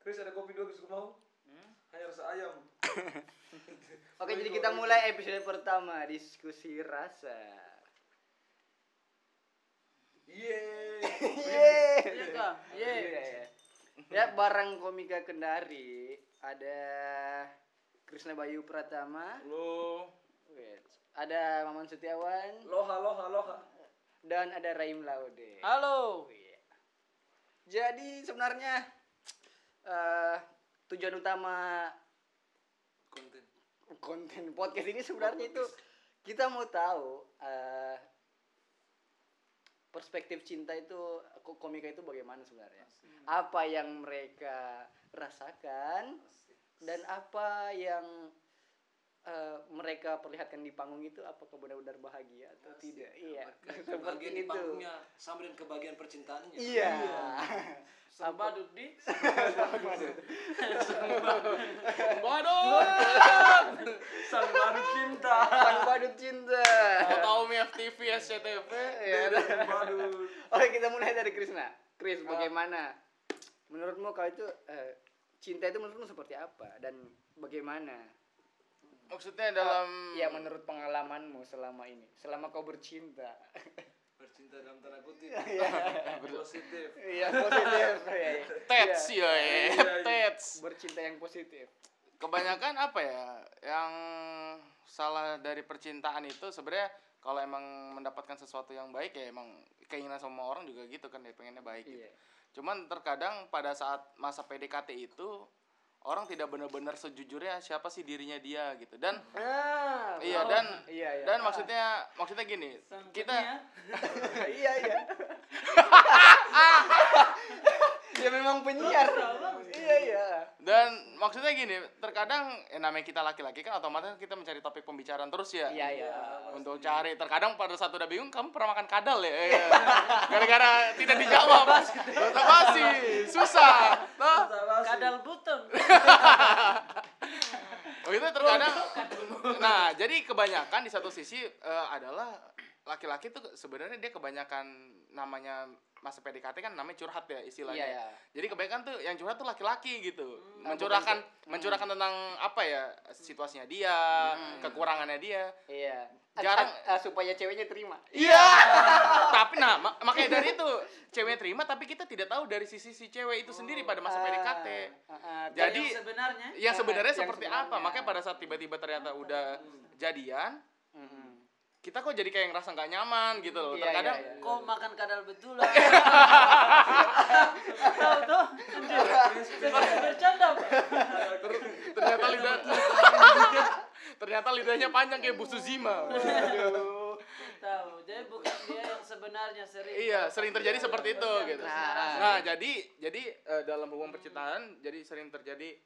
Chris ada kopi dua Chris mau hanya rasa ayam Oke, jadi kita mulai episode pertama diskusi rasa. yeay Yeay. Iya. Yeay. Iya, iya. Ya, barang komika Kendari ada Krisna Bayu Pratama, wait, ada Maman Setiawan, loha loha loha dan ada Raim Laude. Halo. Jadi sebenarnya eh, tujuan utama konten. konten podcast ini sebenarnya itu kita mau tahu eh, perspektif cinta itu ko- komika itu bagaimana sebenarnya? Apa yang mereka rasakan dan apa yang eh, mereka perlihatkan di panggung itu apakah benar-benar bahagia atau tidak? iya. Seperti itu. panggungnya sama dengan kebahagiaan percintaannya. Iya. Sang badut di. Waduh. sang baru cinta. Sang badut cinta. Mau tahu Mi FTV SCTV? Waduh Oke kita mulai dari Krisna. Kris bagaimana? Menurutmu kau itu eh, cinta itu menurutmu seperti apa? Dan bagaimana? Maksudnya dalam Ya menurut pengalamanmu selama ini, selama kau bercinta. bercinta dalam tanda kutip Iya. positif Iya positif. Iya. Tats Iya. ya, iya. Tats. Bercinta yang positif. Kebanyakan apa ya? Yang salah dari percintaan itu sebenarnya kalau emang mendapatkan sesuatu yang baik ya emang keinginan semua orang juga gitu kan ya pengennya baik gitu. Iya. Cuman terkadang pada saat masa PDKT itu orang tidak benar-benar sejujurnya siapa sih dirinya dia gitu dan Ah, iya wow. dan iya, iya. dan maksudnya maksudnya gini Sang kita iya iya. Dia memang penyiar. iya iya. dan maksudnya gini terkadang ya namanya kita laki-laki kan otomatis kita mencari topik pembicaraan terus ya Iya iya. untuk cari terkadang pada saat udah bingung kamu pernah makan kadal ya Iya. gara-gara tidak dijawab basa basi susah toh Kadal butong. oh itu terkadang nah jadi kebanyakan di satu sisi eh, adalah laki-laki tuh sebenarnya dia kebanyakan namanya masa PDKT kan namanya curhat ya istilahnya Iya iya. Jadi kebanyakan tuh yang curhat tuh laki-laki gitu. Hmm, mencurahkan bukan mencurahkan tentang apa ya? situasinya dia, Hmm. kekurangannya dia. Iya. Jarang- Ah, ah, supaya ceweknya terima. Iya. tapi nah, mak- makanya dari itu cewek terima tapi kita tidak tahu dari sisi si cewek itu sendiri pada masa PDKT. Ah, ah, Jadi- yang sebenarnya Yang sebenarnya yang seperti sebenarnya. apa? Makanya pada saat tiba-tiba ternyata udah jadian, Mm-mm. Kita kok jadi kayak ngerasa nggak nyaman gitu loh. Iya, Terkadang iya, iya. kok makan kadal betulan. Tahu tuh? Bercanda, ternyata lidah ternyata lidahnya panjang kayak Bu Suzima. Aduh. Tahu. Jadi bukan dia yang sebenarnya sering. Iya, sering terjadi seperti itu gitu. Nah, Nah, jadi jadi eh, dalam hubungan percintaan jadi sering terjadi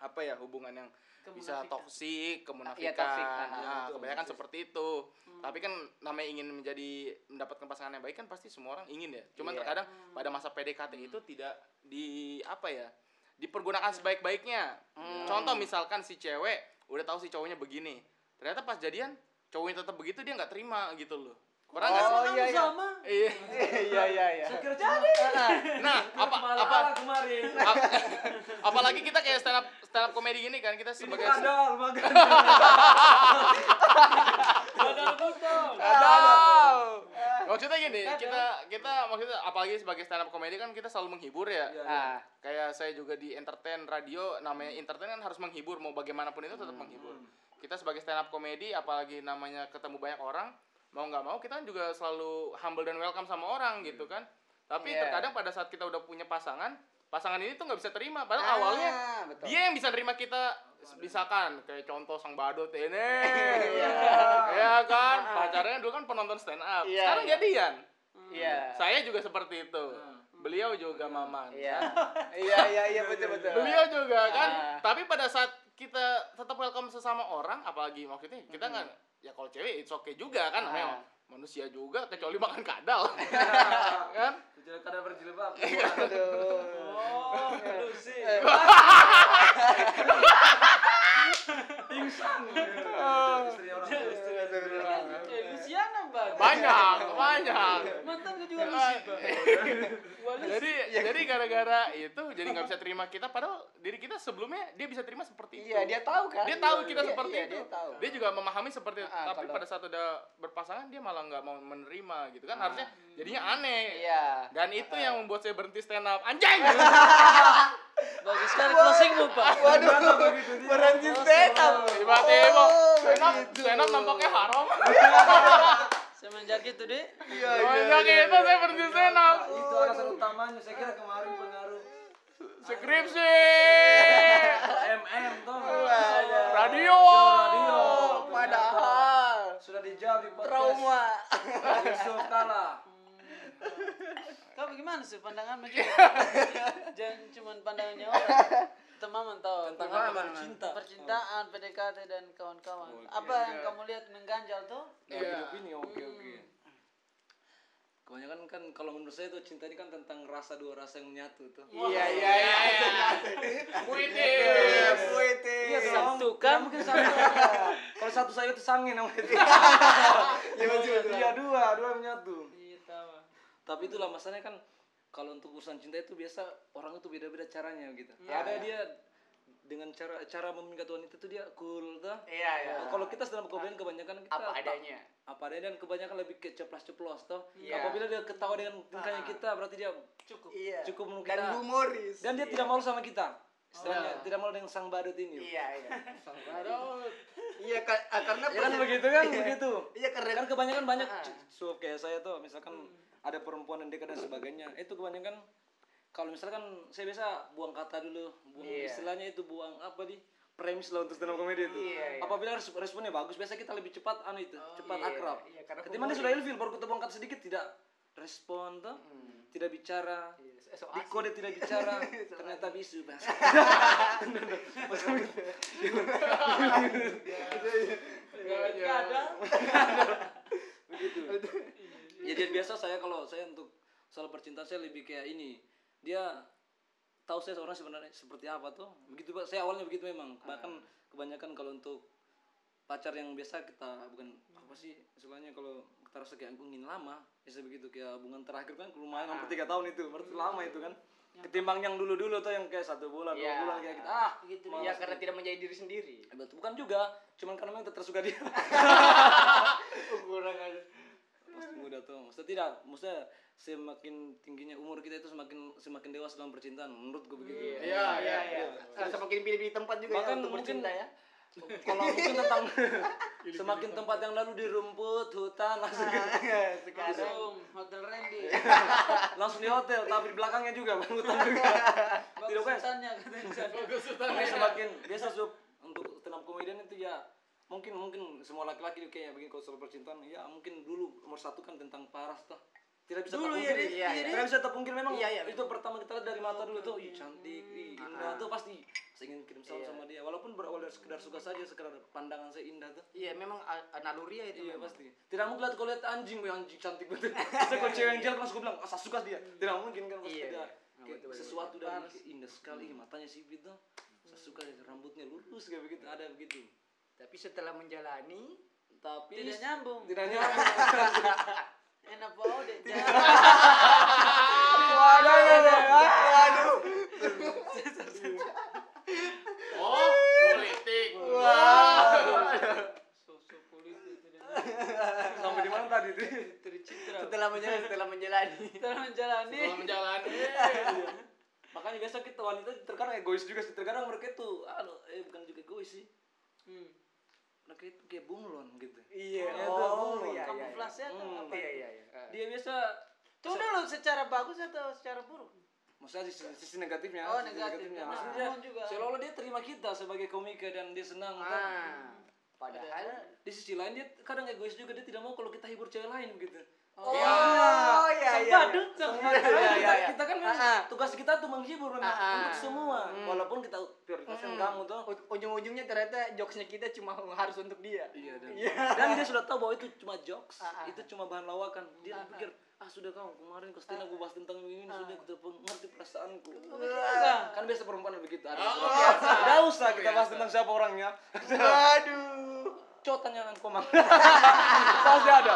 apa ya hubungan yang bisa Kemunafikan. toksik, kemunafikan. Iya, toksik. Ah, Nah, betul, kebanyakan betul. seperti itu. Tapi kan namanya ingin menjadi mendapatkan pasangan yang baik kan pasti semua orang ingin ya. Cuman Iya. terkadang pada masa PDKT itu tidak di apa ya? dipergunakan sebaik-baiknya. Hmm. Contoh misalkan si cewek udah tahu si cowoknya begini. Ternyata pas jadian cowoknya tetap begitu dia nggak terima gitu loh. Pernah nggak sih? Oh, iya, iya. sama. Iya. Iya iya iya. Kira jadi Nah, apa malah apa kemarin apalagi kita kayak stand up stand up komedi gini kan kita ini sebagai kadal makan Kadal butong. Kadal. Maksudnya gini, kita kita maksudnya apalagi sebagai stand up komedi kan kita selalu menghibur ya. Iya. Ah, Kayak saya juga di entertain radio namanya entertain kan harus menghibur mau bagaimanapun itu tetap menghibur. Kita sebagai stand up komedi apalagi namanya ketemu banyak orang mau nggak mau kita kan juga selalu humble dan welcome sama orang gitu kan. Tapi Iya. terkadang pada saat kita udah punya pasangan, pasangan ini tuh nggak bisa terima. Padahal ah, awalnya betul. dia yang bisa nerima kita misalkan kayak contoh sang badut ini Iya. ya kan pacarnya dulu kan penonton stand up Iya, sekarang iya. jadian Iya. saya juga seperti itu beliau juga maman Iya. Iya iya iya betul betul. beliau juga kan Ah. tapi pada saat kita tetap welcome sesama orang apalagi maksudnya kita kan ya kalau cewek it's okay juga kan namanya Ah. Manusia juga kecuali makan kadal. Kan? Kecuali kadal berjilbab. Aduh. oh lu sih pingsan. Istri orang istri Eh, Luciana, banyak banyak. Mantan gue juga Pak. Walusi. jadi jadi gara-gara itu jadi nggak bisa terima kita padahal diri kita sebelumnya dia bisa terima seperti itu. Iya, dia tahu kan? dia tahu kita Iya, seperti iya, itu. Dia tahu. dia juga memahami seperti itu. Ah, tapi kalau- pada saat udah berpasangan dia malah nggak mau menerima gitu kan. Harusnya jadinya aneh. Iya. dan itu yang membuat saya berhenti stand up. Anjing! Bagus sekali closingmu, Pak. Waduh, berhenti stand up. tiba-tiba Oh, stand up nampaknya haram Semenjak itu, Dek. Iya, Semenjak itu saya berhenti up Itu alasan utamanya. Saya kira kemarin pengaruh skripsi MM toh. radio Radio. Padahal Sudah dijawab di podcast. trauma. Yusuf kalah. Kau bagaimana sih pandangan juga? Jangan cuma pandangannya orang. Teman tahu Tentang apa? Cinta. percintaan, PDKT dan kawan-kawan. Apa yang kamu lihat mengganjal tuh? Nah, Iya. hidup ini oke oke. Kebanyakan kan kalau menurut saya tuh cinta ini kan tentang rasa dua rasa yang menyatu tuh. Iya, iya, iya. Puitis. Puitis. Iya. Satu kan? Nggak mungkin satu. Kalau satu saya itu sange namanya. Iya. Iya dua, dua menyatu. Iya, tahu. Tapi itulah masalahnya kan kalau untuk urusan cinta itu biasa orang itu beda-beda caranya gitu. Iya, Ada iya. dia dengan cara cara memikat wanita itu dia cool tuh. Iya, iya. Nah, Kalau kita sedang kemudian kebanyakan kita Apa adanya. apa adanya dan kebanyakan lebih ke ceplas-ceplos toh. Iya. Apabila dia ketawa dengan tingkahnya kita berarti dia Cukup. Iya. cukup menurut Dan humoris. Dan dia tidak malu sama kita. Istilahnya Oh. tidak malu dengan sang badut ini. Iya, iya. Aduh. Iya, ka- ah, karena Ya kan begitu kan Iya. begitu. Iya, karena Kan kebanyakan banyak Ah. suap kayak saya tuh misalkan ada perempuan yang dekat dan sebagainya. Itu kebanyakan kalau misalkan saya biasa buang kata dulu, buang Iya. istilahnya itu buang apa di premis lah untuk stand up comedy itu. Iya, iya. Apabila res- responnya bagus, biasa kita lebih cepat anu itu, cepat iya, akrab. iya, Ketimbang dia sudah ilfil baru kita buang kata sedikit tidak respon tuh, tidak bicara. Iya, so Di kode tidak bicara, ternyata bisu bahasa. Kadang begitu ya dia biasa saya kalau saya untuk soal percintaan saya lebih kayak ini dia tahu saya seorang sebenarnya seperti apa tuh begitu Pak. saya awalnya begitu memang bahkan kebanyakan kalau untuk pacar yang biasa kita bukan apa sih istilahnya kalau kita rasa kayak ingin lama bisa begitu kayak hubungan terakhir kan lumayan hampir tiga tahun itu berarti lama itu kan ketimbang yang dulu dulu tuh yang kayak satu bulan dua Iya. bulan kayak gitu ah gitu. Iya, karena tidak menjadi diri sendiri. Betul. bukan juga cuman karena memang kita tersuka dia Kurang aja. Masih muda tuh. Maksudnya tidak maksudnya semakin tingginya umur kita itu semakin semakin dewasa dalam percintaan menurutku begitu. Iya, iya, iya. Ah, Semakin pilih-pilih tempat juga Bahkan ya untuk mungkin- bercinta ya. kalau mungkin tentang semakin tempat. yang lalu di rumput hutan langsung Sekarang Langsung Hotel Randy. langsung di hotel tapi di belakangnya juga Bang, hutan juga. Tidak Bagus kan hutannya. semakin biasa sub untuk stand up komedian itu ya mungkin mungkin semua laki-laki kayak begini kalau soal percintaan ya mungkin dulu nomor satu kan tentang paras tuh tidak bisa Dulu terpungkir ya. Iya, iya. tidak bisa terpungkir memang Iya, iya. itu pertama kita lihat dari mata dulu tuh ih cantik ih indah tuh pasti saya ingin kirim salam sama dia walaupun berawal dari sekedar suka saja sekedar pandangan saya indah tuh Iya, memang a- a- naluri ya itu. Iya memang. pasti. Tidak mungkin kalau lihat anjing, anjing cantik betul. Saya kalau cewek yang jelek langsung bilang, asa suka dia. Tidak mungkin kan pasti Iya, ada iya. sesuatu dari indah sekali, ih, matanya sipit tuh. Saya suka rambutnya lurus kayak begitu, ada begitu. Tapi setelah menjalani Tapi Tidak nyambung. tidak nyambung. Enak bau deh. Waduh. oh politik Sosok politik tidak Sampai di mana tadi tuh? tercitra. Setelah menjalani, setelah menjalani. Setelah menjalani. setelah menjalani Makanya biasa kita wanita terkadang egois juga sih. Terkadang mereka itu, aduh, eh bukan juga egois sih. Hmm. Itu kayak bunglon gitu. Iya. Ya, Oh, tuh, iya, iya. Kamuflase atau Hmm. apa? Iya, iya, iya. Dia biasa Itu dulu secara bagus atau secara buruk? maksudnya sisi, sisi negatifnya Oh, sisi negatif. negatifnya Nah, maksudnya mohon juga. seolah-olah dia terima kita sebagai komika dan dia senang kan. Ah, padahal di sisi lain dia kadang egois juga dia tidak mau kalau kita hibur cewek lain gitu Oh, iya, iya, iya. badut, Sama kita, iya, iya. kita kan memang Ah, ah. tugas kita tuh menghibur memang Ah, ah. untuk semua. Hmm. walaupun kita prioritaskan kamu tuh ujung-ujungnya ternyata jokesnya kita cuma harus untuk dia. iya dan, dan dia sudah tahu bahwa itu cuma jokes. Itu cuma bahan lawakan. Dia pikir ah sudah kamu kemarin kau stand aku bahas tentang ini sudah. Tuh ngerti perasaanku. Kan biasa perempuan begitu. Ada Oh, tidak usah kita bahas tentang siapa orangnya. Waduh. Coba tanya komang. Pasti ada.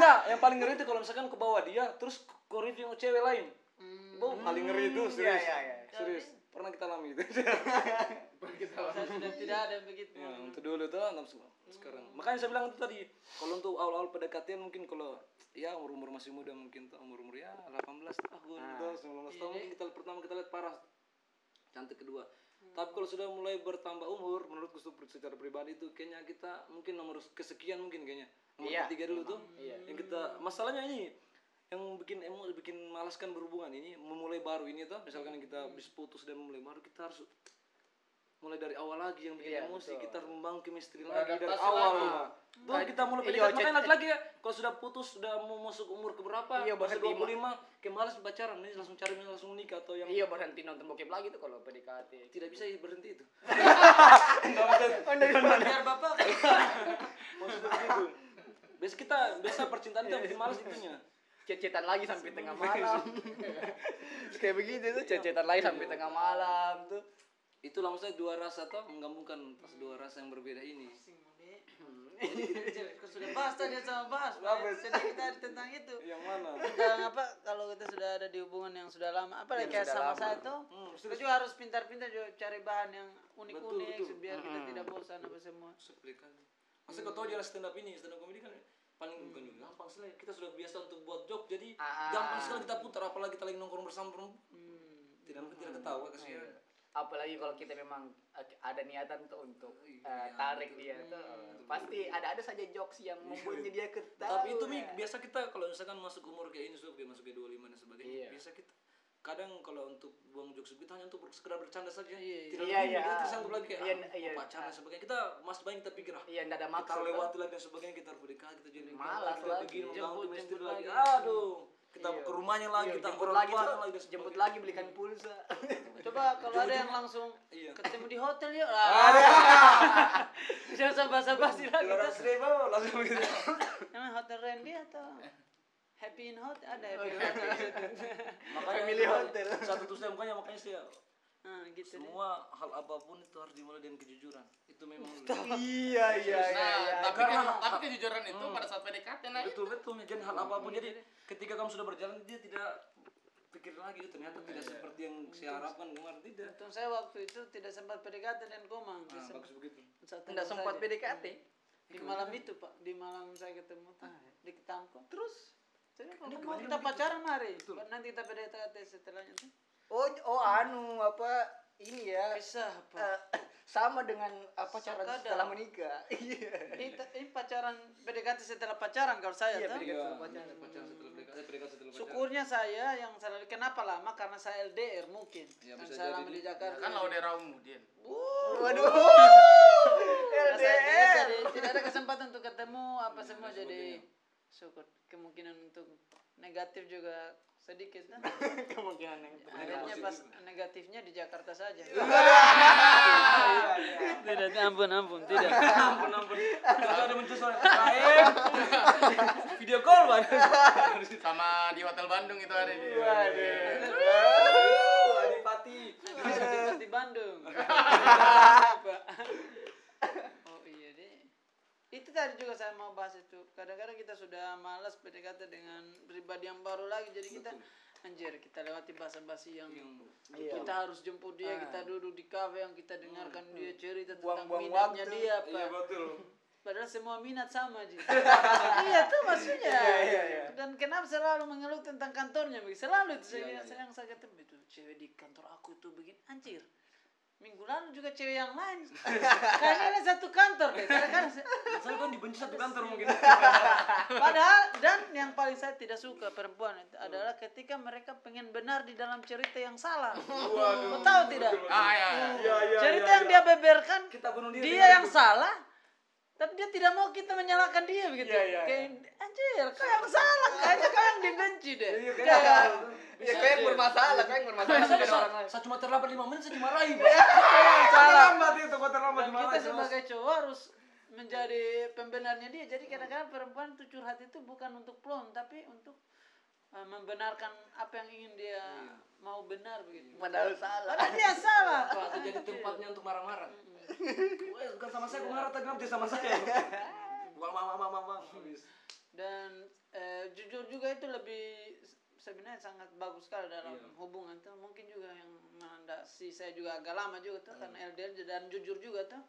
Nah yang paling ngeri itu kalau misalkan ke bawah dia terus ke review cewek lain. Itu paling ngeri itu serius. iya, iya. serius. Pernah kita alami itu. Sudah tidak ada begitu. ya, untuk dulu tuh nafsu sekarang. Makanya saya bilang itu tadi kalau untuk awal-awal pendekatan mungkin kalau ya umur-umur masih muda mungkin tuh umur-umur ya 18 tahun atau 19 tahun mungkin kita pertama kita lihat parah cantik kedua tapi kalau sudah mulai bertambah umur menurutku su- secara pribadi itu kayaknya kita mungkin nomor kesekian mungkin kayaknya. Nomor Iya. ketiga dulu tuh. Yang kita masalahnya ini yang bikin emo bikin malaskan berhubungan ini memulai baru ini tuh misalkan kita habis putus dan mulai baru kita harus mulai dari awal lagi yang bikin Iya, emosi betul. kita harus membangun chemistry lagi dari awal. lah. Tuh kita mulai Iya, cet- makanya lagi-lagi ya. Kalau sudah putus sudah mau masuk umur ke berapa Iya, masuk berhenti 25 kayak malas pacaran ini langsung cari langsung nikah atau yang Iya berhenti nonton bokep lagi tuh kalau PDKT. tidak bisa berhenti itu. Biar bapak. Maksudnya begitu biasa kita biasa percintaan itu yang bikin malas itunya. Cecetan lagi sampai tengah malam. Kayak begitu tuh cecetan lagi sampai tengah malam tuh. itulah maksudnya dua rasa tuh menggabungkan pas dua rasa yang berbeda ini sudah bahas tadi sama bahas. Pak. Sedikit tadi tentang itu. yang mana Tentang apa kalau kita sudah ada di hubungan yang sudah lama apa Yang kayak sama lama. saya tuh Hmm, kita juga harus pintar-pintar juga cari bahan yang unik-unik Betul, betul. biar kita tidak bosan apa semua Seplikan. Masa kau tahu jalan stand up ini, stand up comedy kan paling bukan juga gampang sekali. Kita sudah biasa untuk buat joke, jadi Ah. gampang sekali kita putar. Apalagi kita lagi nongkrong bersama perempuan, Hmm. tidak tidak ketawa kasihan. Apalagi kalau kita memang eh, ada niatan tuh untuk Iya, tarik dia tuh. Pasti ada-ada saja jokes yang membuatnya dia ketawa. Tapi itu mi biasa kita kalau misalkan masuk umur kayak ini, sudah kayak masuk ke 25 dan sebagainya, Iya. biasa kita kadang kalau untuk buang jokes kita hanya untuk sekedar bercanda saja. Iya, Tidak iya. Iya, kita iya. tersanggup lagi kayak Iya, ah, iya. pacaran dan sebagainya. Kita mas banyak kita pikir ah, Iya, enggak ada kita maksud. lewati lagi dan sebagainya kita harus kita jadi Malas kita lagi. begini lagi lagi. aduh kita Iya. ke rumahnya lagi Iya, kita jemput lagi tuh, lagi jemput sebagainya. lagi belikan pulsa. coba kalau ada yang langsung Iya. ketemu di hotel yuk ah. jangan usah basa-basi lagi Dua tuh ratus ribu langsung begitu. emang hotel Randy atau Happy in Hotel ada Happy in Hotel Makanya itu, hotel. Satu terus makanya makanya saya nah, gitu deh semua hal apa pun itu harus dimulai dengan kejujuran. Itu memang iya, iya, Nah, tapi Karena- kan, tapi kejujuran itu pada saat PDKT nah itu. betul betul jadi hal apa pun. Jadi ketika kamu sudah berjalan dia tidak pikir lagi itu ternyata tidak seperti yang saya harapkan kemarin tidak. untung saya waktu itu tidak sempat PDKT dan Komang Nah, Sem- bagus begitu. malam sempat. PDKT. di malam itu pak. Di malam saya ketemu tuh di Ketangko Terus? Saya kalau mau kita pacaran mari nanti kita PDKT setelahnya tuh oh oh anu apa ini ya bisa apa eh, sama dengan apa cara Sakada. setelah menikah. Iya. ini, ini pacaran PDKT setelah pacaran kalau saya Iya, tuh PDKT. Iya, setelah pacaran. pacaran setelah PDKT, PDKT setelah pacaran. syukurnya saya yang selalu kenapa lama karena saya LDR mungkin Ya, bisa saya jadi. lama di Jakarta Kan lo udah kemudian. Waduh. Karena saya LDR LDR. jadi tidak ada kesempatan untuk ketemu apa semua jadi syukur kemungkinan untuk negatif juga sedikit kan Kemungkinan yang akhirnya pas negatifnya di Jakarta saja Iya, tidak ampun ampun tidak ampun ampun. Kalau ada muncul suara lain. Video call bang. Sama di Hotel Bandung itu ada di. Waduh. Adipati. di Bandung Apa? oh iya deh itu tadi juga saya mau bahas itu. Kadang-kadang kita sudah malas PDKT dengan pribadi yang baru lagi. Jadi kita anjir kita lewati basa-basi yang Iya. kita harus jemput dia kita duduk di kafe yang kita dengarkan dia cerita tentang Buang-buang minatnya waktu. dia apa Iya betul. padahal semua minat sama aja iya tuh maksudnya. Iya, iya. dan kenapa selalu mengeluh tentang kantornya? Selalu itu saya saya yang saya ketemu itu cewek di kantor aku itu begini. Anjir minggu lalu juga cewek yang lain. Kayaknya ada satu kantor deh. Kadang-kadang saya- Saya kan dibenci satu kantor mungkin. padahal dan yang paling saya tidak suka perempuan itu adalah ketika mereka pengen benar di dalam cerita yang salah. Kau tahu tidak? Ah ya. ya. cerita yang dia beberkan Kita bunuh diri. dia yang salah tapi dia tidak mau kita menyalahkan dia begitu. Iya, iya, kayak anjir kau yang salah. Kayaknya kau yang dibenci deh. Iya, kayak Ya kayak yang bermasalah, kayak yang bermasalah Saya, dengan orang lain. saya cuma terlambat 5 menit saya dimarahi, yang salah Terlambat itu, kok terlambat kita dimarahi. jelas. sebagai cowok harus menjadi pembenarnya dia jadi kadang-kadang perempuan itu curhat itu bukan untuk plon tapi untuk uh, membenarkan apa yang ingin dia mau benar begitu Padahal salah. padahal dia salah pak jadi tempatnya untuk marah-marah. Wah, bukan sama saya, kok marah tadi nanti sama saya. Bang, bang, bang, bang, bang. Habis. dan eh, jujur juga itu lebih sebenarnya sangat bagus sekali dalam Iya. hubungan tuh mungkin juga yang melandasi saya juga agak lama juga tuh Hmm. karena LDR dan jujur juga tuh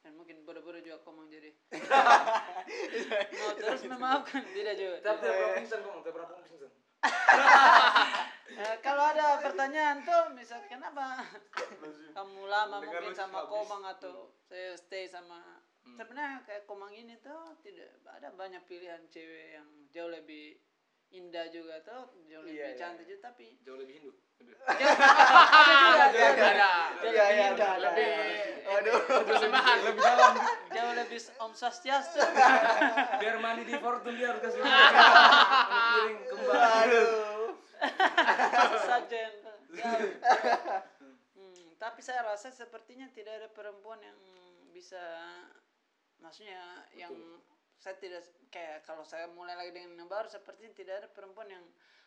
dan mungkin bodoh-bodoh juga komang jadi mau terus memaafkan tidak juga tiap pernah pingsan. Tiap pernah pingsan. Eh, kalau ada pertanyaan tuh misal kenapa kamu lama mungkin sama. Komang atau saya stay sama sebenarnya kayak Komang ini tuh tidak ada banyak pilihan cewek yang jauh lebih indah juga tuh jauh lebih Iya, iya, cantik juga tapi Jauh lebih Hindu. ada juga Ada, ada. jauh Iya, lebih iya, ada, lebih Aduh. Persembahan. Lebih dalam. jauh lebih Om Swastiastu Biar mandi di Fortune dia harus kasih piring kembali. Aduh. saja. Hmm, tapi saya rasa sepertinya tidak ada perempuan yang bisa maksudnya yang saya tidak kayak kalau saya mulai lagi dengan yang baru sepertinya tidak ada perempuan yang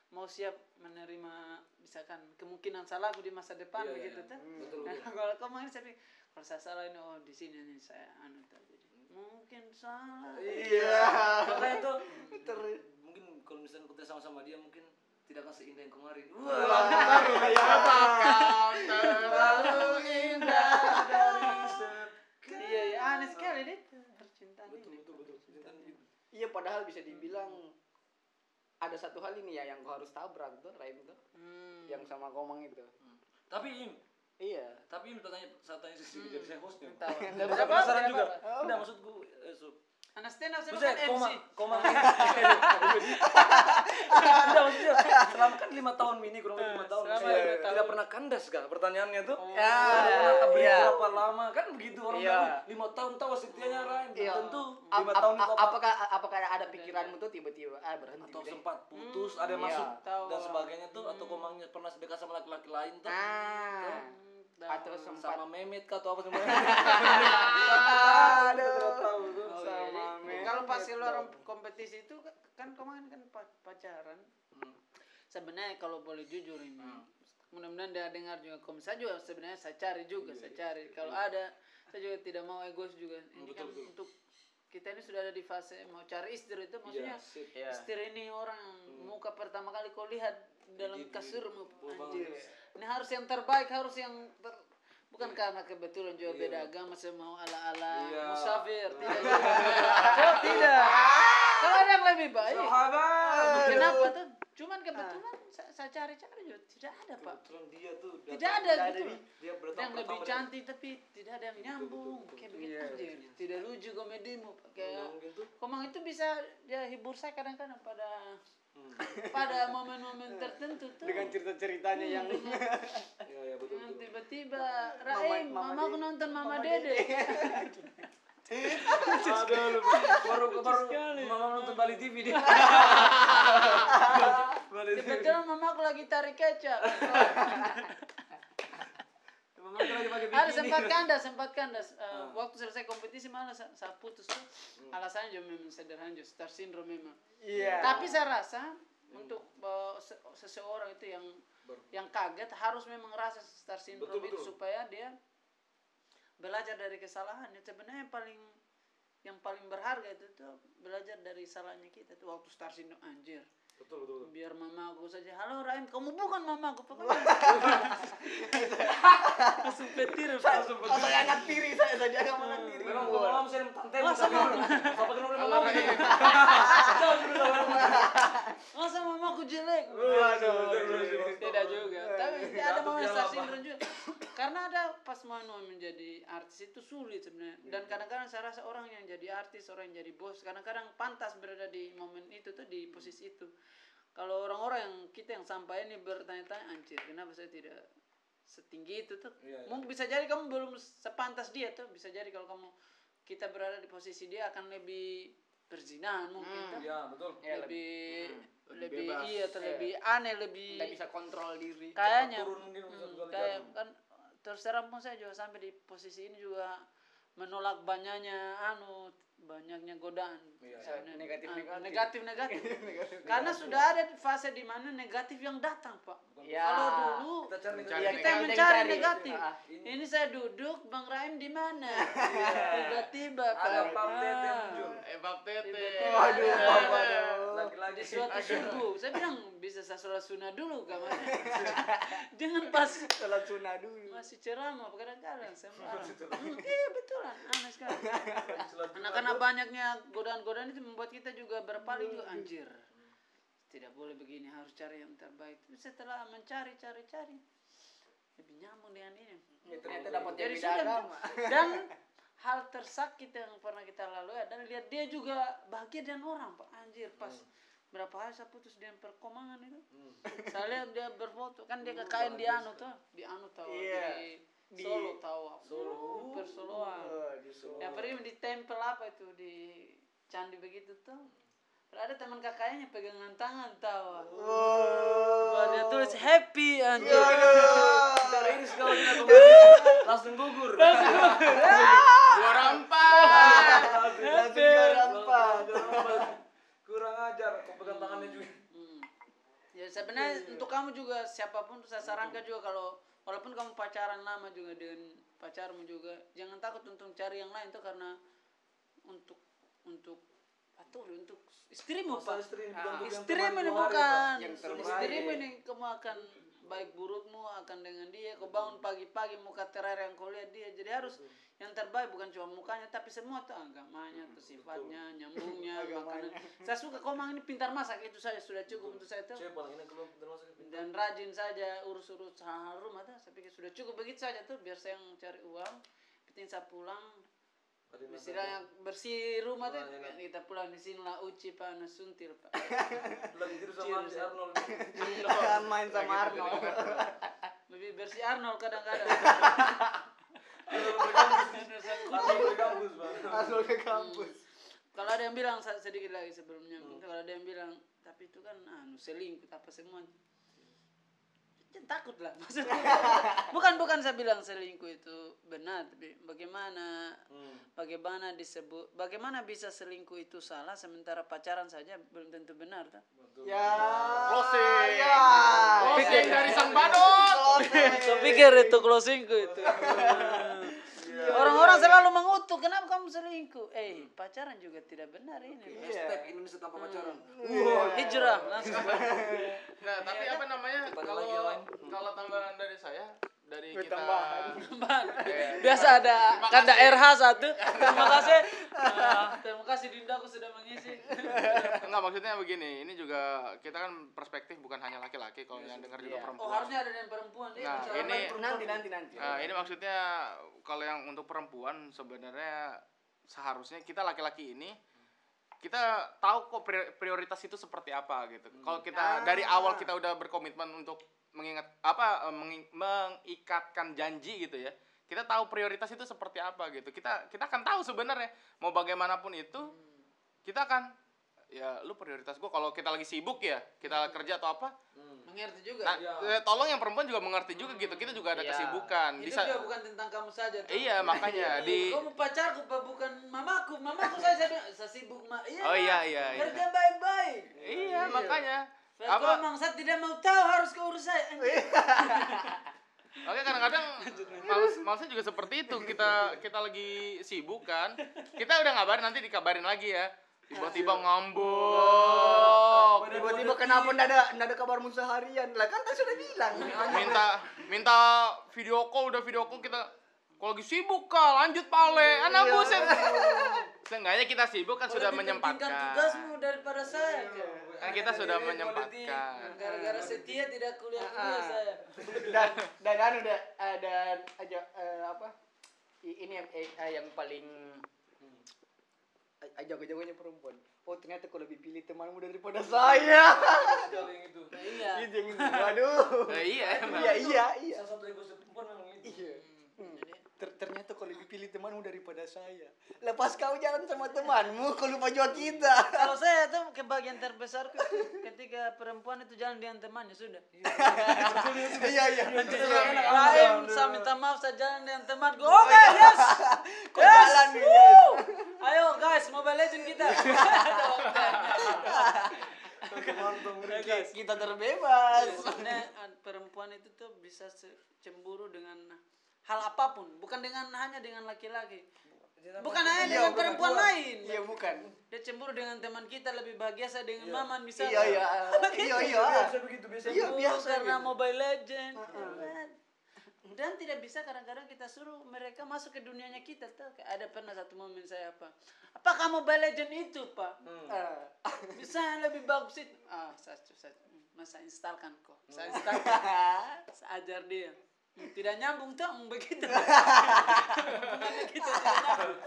mau siap menerima misalkan kemungkinan salahku di masa depan Iya, begitu iya. tuh. Betul, Nah, betul. kalau kemarin saya pikir kalau saya salah ini oh di sini nih saya anu tuh jadi mungkin salah. Iya. Tuh Ter- mungkin kalau misalnya kita sama-sama dia mungkin tidak akan seindah yang kemarin. Wah, ya. Terlalu indah. dari sekian. Iya, iya aneh sekali deh percintaan Betul, ini. betul, betul. Cinta gitu. Iya padahal bisa dibilang ada satu hal ini ya yang kau harus tabrak tuh Raim tuh Hmm. yang sama Komang itu. Tapi Im, Iya. tapi Im tanya saya tanya sih jadi saya hostnya. Tidak penasaran apa-apa, juga. tidak apa-apa. Enggak maksudku eh. Anak stand up saya Maksudnya bukan MC. koma koma Enggak maksudnya selama kan lima tahun mini kurang lebih lima tahun selama saya lima tahun. tidak pernah kandas kah pertanyaannya tuh Ya, tidak iya. berapa lama kan begitu orang Iya. bilang, lima tahun tahu setianya Rain Iya. tentu lima ap- tahun itu ap- apa apakah apakah ada pikiranmu tuh tiba-tiba ah berhenti atau deh. sempat putus ada yang Iya. masuk Tahu. dan sebagainya tuh atau komangnya pernah sedekat sama laki-laki lain tuh Ah. Hmm. Atau sempat sama Mehmet kah atau apa semuanya Aduh. Kalau pas keluar dong. kompetisi itu kan kemarin kan pa- pacaran. Hmm. Sebenarnya kalau boleh jujur ini. Mudah-mudahan dia dengar juga kom saya juga sebenarnya saya cari juga, saya cari. Kalau ada saya juga tidak mau egois juga. Ini kan untuk kita ini sudah ada di fase mau cari istri itu maksudnya sip. Iya. istri ini orang muka pertama kali kau lihat dalam kasurmu anjir. Ini harus yang terbaik, harus yang ter- bukan karena kebetulan juga beda agama saya mau ala-ala Iya. musafir. Tidak tidak. Kalau ada yang lebih baik. Sahabat. Kenapa tuh cuman kebetulan saya, saya cari-cari juga tidak ada pak. Kebetulan dia tuh tidak ada gitu dia yang lebih cantik tapi tidak ada yang nyambung. kayak begitu anjir tidak lucu komedimu kayak komang itu bisa dia hibur saya kadang-kadang pada pada momen-momen tertentu tuh. dengan cerita-ceritanya yang ya ya betul betul. tiba-tiba Raim, Mama mama aku Dede. nonton Mama, Mama Dede. Aduh, lu baru baru mama nonton Bali TV dia. Bali TV. Kebetulan mama aku lagi tarik kecap. Mama tuh lagi pakai Ada bikini. sempat kandas, sempat kandas. Eh, Waktu selesai kompetisi malah saya, putus tuh. Alasannya juga memang sederhana, juga star syndrome memang. iya Tapi saya rasa untuk eh, se- seseorang itu yang yang kaget harus memang rasa star syndrome Betul, itu betul. supaya dia belajar dari kesalahannya. Sebenarnya yang paling yang paling berharga itu tuh belajar dari salahnya kita. Tuh waktu star syndrome anjir. Betul betul. betul. biar mamaku saja. Halo Raim kamu bukan mamaku pokoknya. Langsung petir saya saya angkat tiri saya saya angkat angkat tiri Memang kalau malam saya tante Masa tapi apa kenapa mama? kayak masa mamaku jelek? Waduh, tidak juga. Tapi ada piala star syndrome juga karena ada pas mau mau menjadi artis itu sulit sebenarnya dan Iya. kadang-kadang saya rasa orang yang jadi artis orang yang jadi bos kadang-kadang pantas berada di momen itu tuh di posisi itu kalau orang-orang yang kita yang sampai ini bertanya-tanya anjir kenapa saya tidak setinggi itu tuh Iya, iya. mungkin bisa jadi kamu belum sepantas dia tuh bisa jadi kalau kamu kita berada di posisi dia akan lebih berzinahan mungkin tuh Ya betul. Ya, lebih lebih lebih bebas. iya atau Iya. lebih aneh lebih nggak bisa kontrol diri kayaknya turun mungkin mm, satu kali kayak kan terus terang pun saya juga sampai di posisi ini juga menolak banyaknya anu banyaknya godaan Iya. Negatif- ah, negatif. negatif negatif karena sudah ada fase di mana negatif yang datang pak Ya. kalau dulu Kita cari Mencari negatif. kita mencari mencari. negatif Ah, ini saya duduk bang Raim di mana tiba-tiba Ada Pak. Tete Ah. muncul. Eh, Bab Tete. Waduh. Lagi-lagi suatu subuh saya bilang bisa saya sholat sunnah dulu kamar jangan pas Salat sunnah dulu. masih ceramah kadang-kadang saya marah hmm, iya betulan aneh sekali karena banyaknya godaan-godaan itu membuat kita juga berpaling juga anjir. Tidak boleh begini harus cari yang terbaik. Tapi setelah mencari cari cari lebih nyambung dengan ini. Ya, ternyata dapat jadi sudah agama. dan hal tersakit yang pernah kita lalui adalah lihat dia juga bahagia dengan orang pak. Anjir pas berapa hari saya putus dengan perkomangan itu. Saya lihat dia berfoto. Kan dia KKN di anu tuh di anu tahu Iya. di, Di- Solo tahu Solo. Uh, persoloan Oh, di Solo. yang pergi di tempel apa itu di candi begitu tuh. Ada teman kakaknya pegangan tangan tahu? Wah, dia tulis happy anjir Dari ini segala kita kembali langsung gugur. Juara empat. Langsung juara empat. Kurang ajar, kok pegang tangannya juga. Hmm. Ya sebenarnya untuk kamu juga siapa pun saya sarankan juga kalau walaupun kamu pacaran lama juga dengan pacarmu juga jangan takut untuk cari yang lain tuh karena untuk untuk atau untuk istrimu Masa pak. istri Ah, yang istrimu ini hari, bukan Yang istrimu ini kamu akan baik burukmu akan dengan dia. Kau bangun pagi-pagi muka terakhir yang kau lihat dia jadi harus yang terbaik. Bukan cuma mukanya tapi semua tuh agamanya tuh sifatnya nyambungnya makanan. Saya suka kau mang ini pintar masak itu saja sudah cukup untuk saya tuh. Dan rajin saja urus-urus hal rumah tuh. Saya pikir sudah cukup begitu saja tuh biar saya yang cari uang penting saya pulang istilahnya bersih rumah tuh enak. kita pulang di sini lah uci pak nasuntil pak. Lagi tidur sama si Arnold. Kan main sama Arnold. lebih bersih Arnold kadang-kadang. Arnold ke kampus. kalau ada yang bilang sedikit lagi sebelumnya kalau ada yang bilang tapi itu kan anu selingkuh apa semua jangan takut lah maksudnya bukan bukan saya bilang selingkuh itu benar tapi bagaimana bagaimana disebut bagaimana bisa selingkuh itu salah sementara pacaran saja belum tentu benar tak? Ya. Closing. Ya. Closing dari sang badut. pikir itu closingku itu orang-orang selalu mengutuk kenapa kamu selingkuh? Eh pacaran juga tidak benar ini Hashtag Indonesia tanpa pacaran. Wah, hijrah langsung. Nah, tapi apa namanya? Kalau lain. kalau tambahan dari saya dari kita Tambahan. biasa ada kanda RH satu. Terima kasih Ah, terima kasih Dinda aku sudah mengisi Enggak maksudnya begini, ini juga kita kan perspektif bukan hanya laki-laki kalau yang dengar juga Iya. perempuan. oh harusnya ada yang perempuan dia Nah, bicara ini- perempuan. Nanti nanti nanti. Nah, ini maksudnya kalau yang untuk perempuan sebenarnya seharusnya kita laki-laki ini kita tahu kok prior- prioritas itu seperti apa gitu. Kalau kita dari awal kita udah berkomitmen untuk mengingat apa mengi- mengikatkan janji gitu ya. Kita tahu prioritas itu seperti apa gitu. Kita kita akan tahu sebenarnya mau bagaimanapun itu kita akan ya lu prioritas gua kalau kita lagi sibuk ya, kita kerja atau apa. mengerti juga Nah, eh, tolong yang perempuan juga mengerti juga gitu. Kita juga ada Iya. kesibukan. itu Bisa juga bukan tentang kamu saja tuh. Iya, makanya di kamu pacarku bukan mamaku mamaku saya saya, sibuk mak iya Oh, iya, iya, iya. kerja baik-baik Iya, makanya Kalau apa memang saya tidak mau tahu harus urus saya Oke kadang-kadang males malesnya juga seperti itu. Kita kita lagi sibuk kan. Kita udah ngabarin nanti dikabarin lagi ya. Tiba-tiba ngambek. Tiba-tiba kenapa ndak ada ndak ada kabarmu seharian? Lah kan tadi sudah bilang. minta minta video call udah video call kita kalau lagi sibuk kak lanjut pale anak buset seenggaknya kita sibuk kan sudah menyempatkan. tugasmu daripada saya kan kita sudah menyempatkan. gara-gara setia tidak kuliah kuliah saya. Dan dan anu da, eh, dan aja eh, apa? Ini yang eh, yang paling eh, jago-jagonya perempuan. Oh ternyata kau lebih pilih temanmu daripada saya. Sekali yang itu. iya Itu yang itu. waduh Eh, iya emang. iya iya. Iya Salah satu egois perempuan memang itu. iya. Hmm. Ter- ternyata kau lebih pilih temanmu daripada saya. Lepas kau jalan sama temanmu, kau lupa juga kita. Kalau saya tuh kebagian terbesar ketika perempuan itu jalan dengan temannya sudah. Iya iya. Lain, saya minta maaf saya jalan dengan temanku. Oke, yes. Kau jalan nih. yes. Ayo guys, Mobile Legend kita. Ki- Kita terbebas. Sebenarnya perempuan itu tuh bisa cemburu dengan hal apa pun, bukan dengan hanya dengan laki-laki. Bukan hanya Iya, dengan bukan perempuan dua. lain. Iya bukan. Dia cemburu dengan teman kita lebih bahagia saya dengan Maman bisa. Iya iya. Iya iya. biasa begitu biasa Iya Cemburu biasa. karena gitu. Mobile Legend. Dan tidak bisa kadang-kadang kita suruh mereka masuk ke dunianya kita tuh. Kayak Ada pernah satu momen saya apa? Apakah Mobile Legend itu, Pak? Ah. Bisa yang lebih bagus itu. Ah, saya, saya, masa instalkan kok. Saya instalkan. saya ajar dia. Hmm, Tidak nyambung tuh hmm, begitu. Bukan begitu tidak nyambung.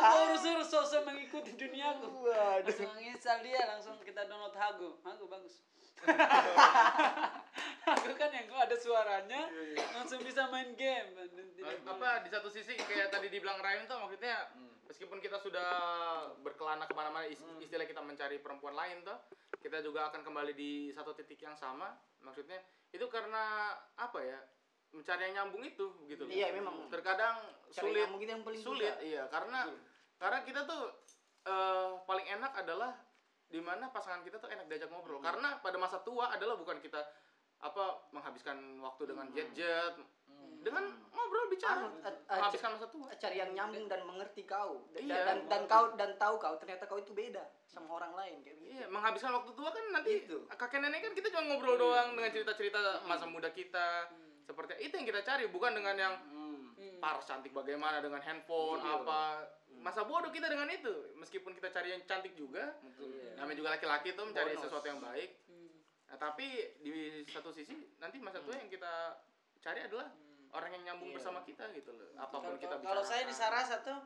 Mau urus-urus sosok mengikuti duniaku. Langsung install dia, langsung kita download Hago. Hago bagus. Hago kan yang ada suaranya, langsung bisa main game. Apa di satu sisi kayak tadi dibilang Ryan tuh maksudnya meskipun kita sudah berkelana ke mana-mana is- istilah kita mencari perempuan lain tuh kita juga akan kembali di satu titik yang sama maksudnya itu karena apa ya mencari yang nyambung itu gitu. Iya, memang. terkadang Cari sulit yang paling sulit susah. iya karena karena kita tuh eh, paling enak adalah di mana pasangan kita tuh enak diajak ngobrol. Karena pada masa tua adalah bukan kita apa menghabiskan waktu dengan jet-jet dengan ngobrol bicara. Anu, menghabiskan masa tua. cari yang nyambung dan mengerti kau. Dan, Iya. dan dan kau dan tahu kau ternyata kau itu beda sama orang lain kayak gitu. iya menghabiskan waktu tua kan nanti Itu. kakek nenek kan kita cuma ngobrol doang dengan cerita-cerita masa muda kita seperti itu yang kita cari bukan dengan yang paras cantik bagaimana dengan handphone apa. masa bodoh kita dengan itu. Meskipun kita cari yang cantik juga namanya juga laki-laki tuh mencari sesuatu yang baik. Nah, tapi di satu sisi nanti masa tua yang kita cari adalah orang yang nyambung bersama kita gitu loh. Apa pun kita Kalau- Kalau saya di. Sarasa tuh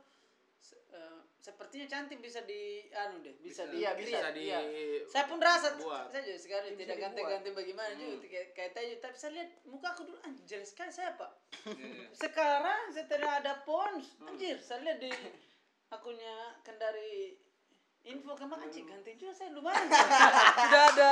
se- eh, sepertinya cantik bisa di anu deh, bisa, di Iya, bisa. bisa di Iya. Saya pun rasa Buat. saya juga sekali Bisa tidak ganti-ganti bagaimana juga kayak kayak tadi tapi saya lihat muka aku dulu anjir sekali saya pak. Sekarang setelah ada pons. Anjir saya lihat di akunnya Kendari info kemarin anjir ganti juga saya lumayan. Sudah ada.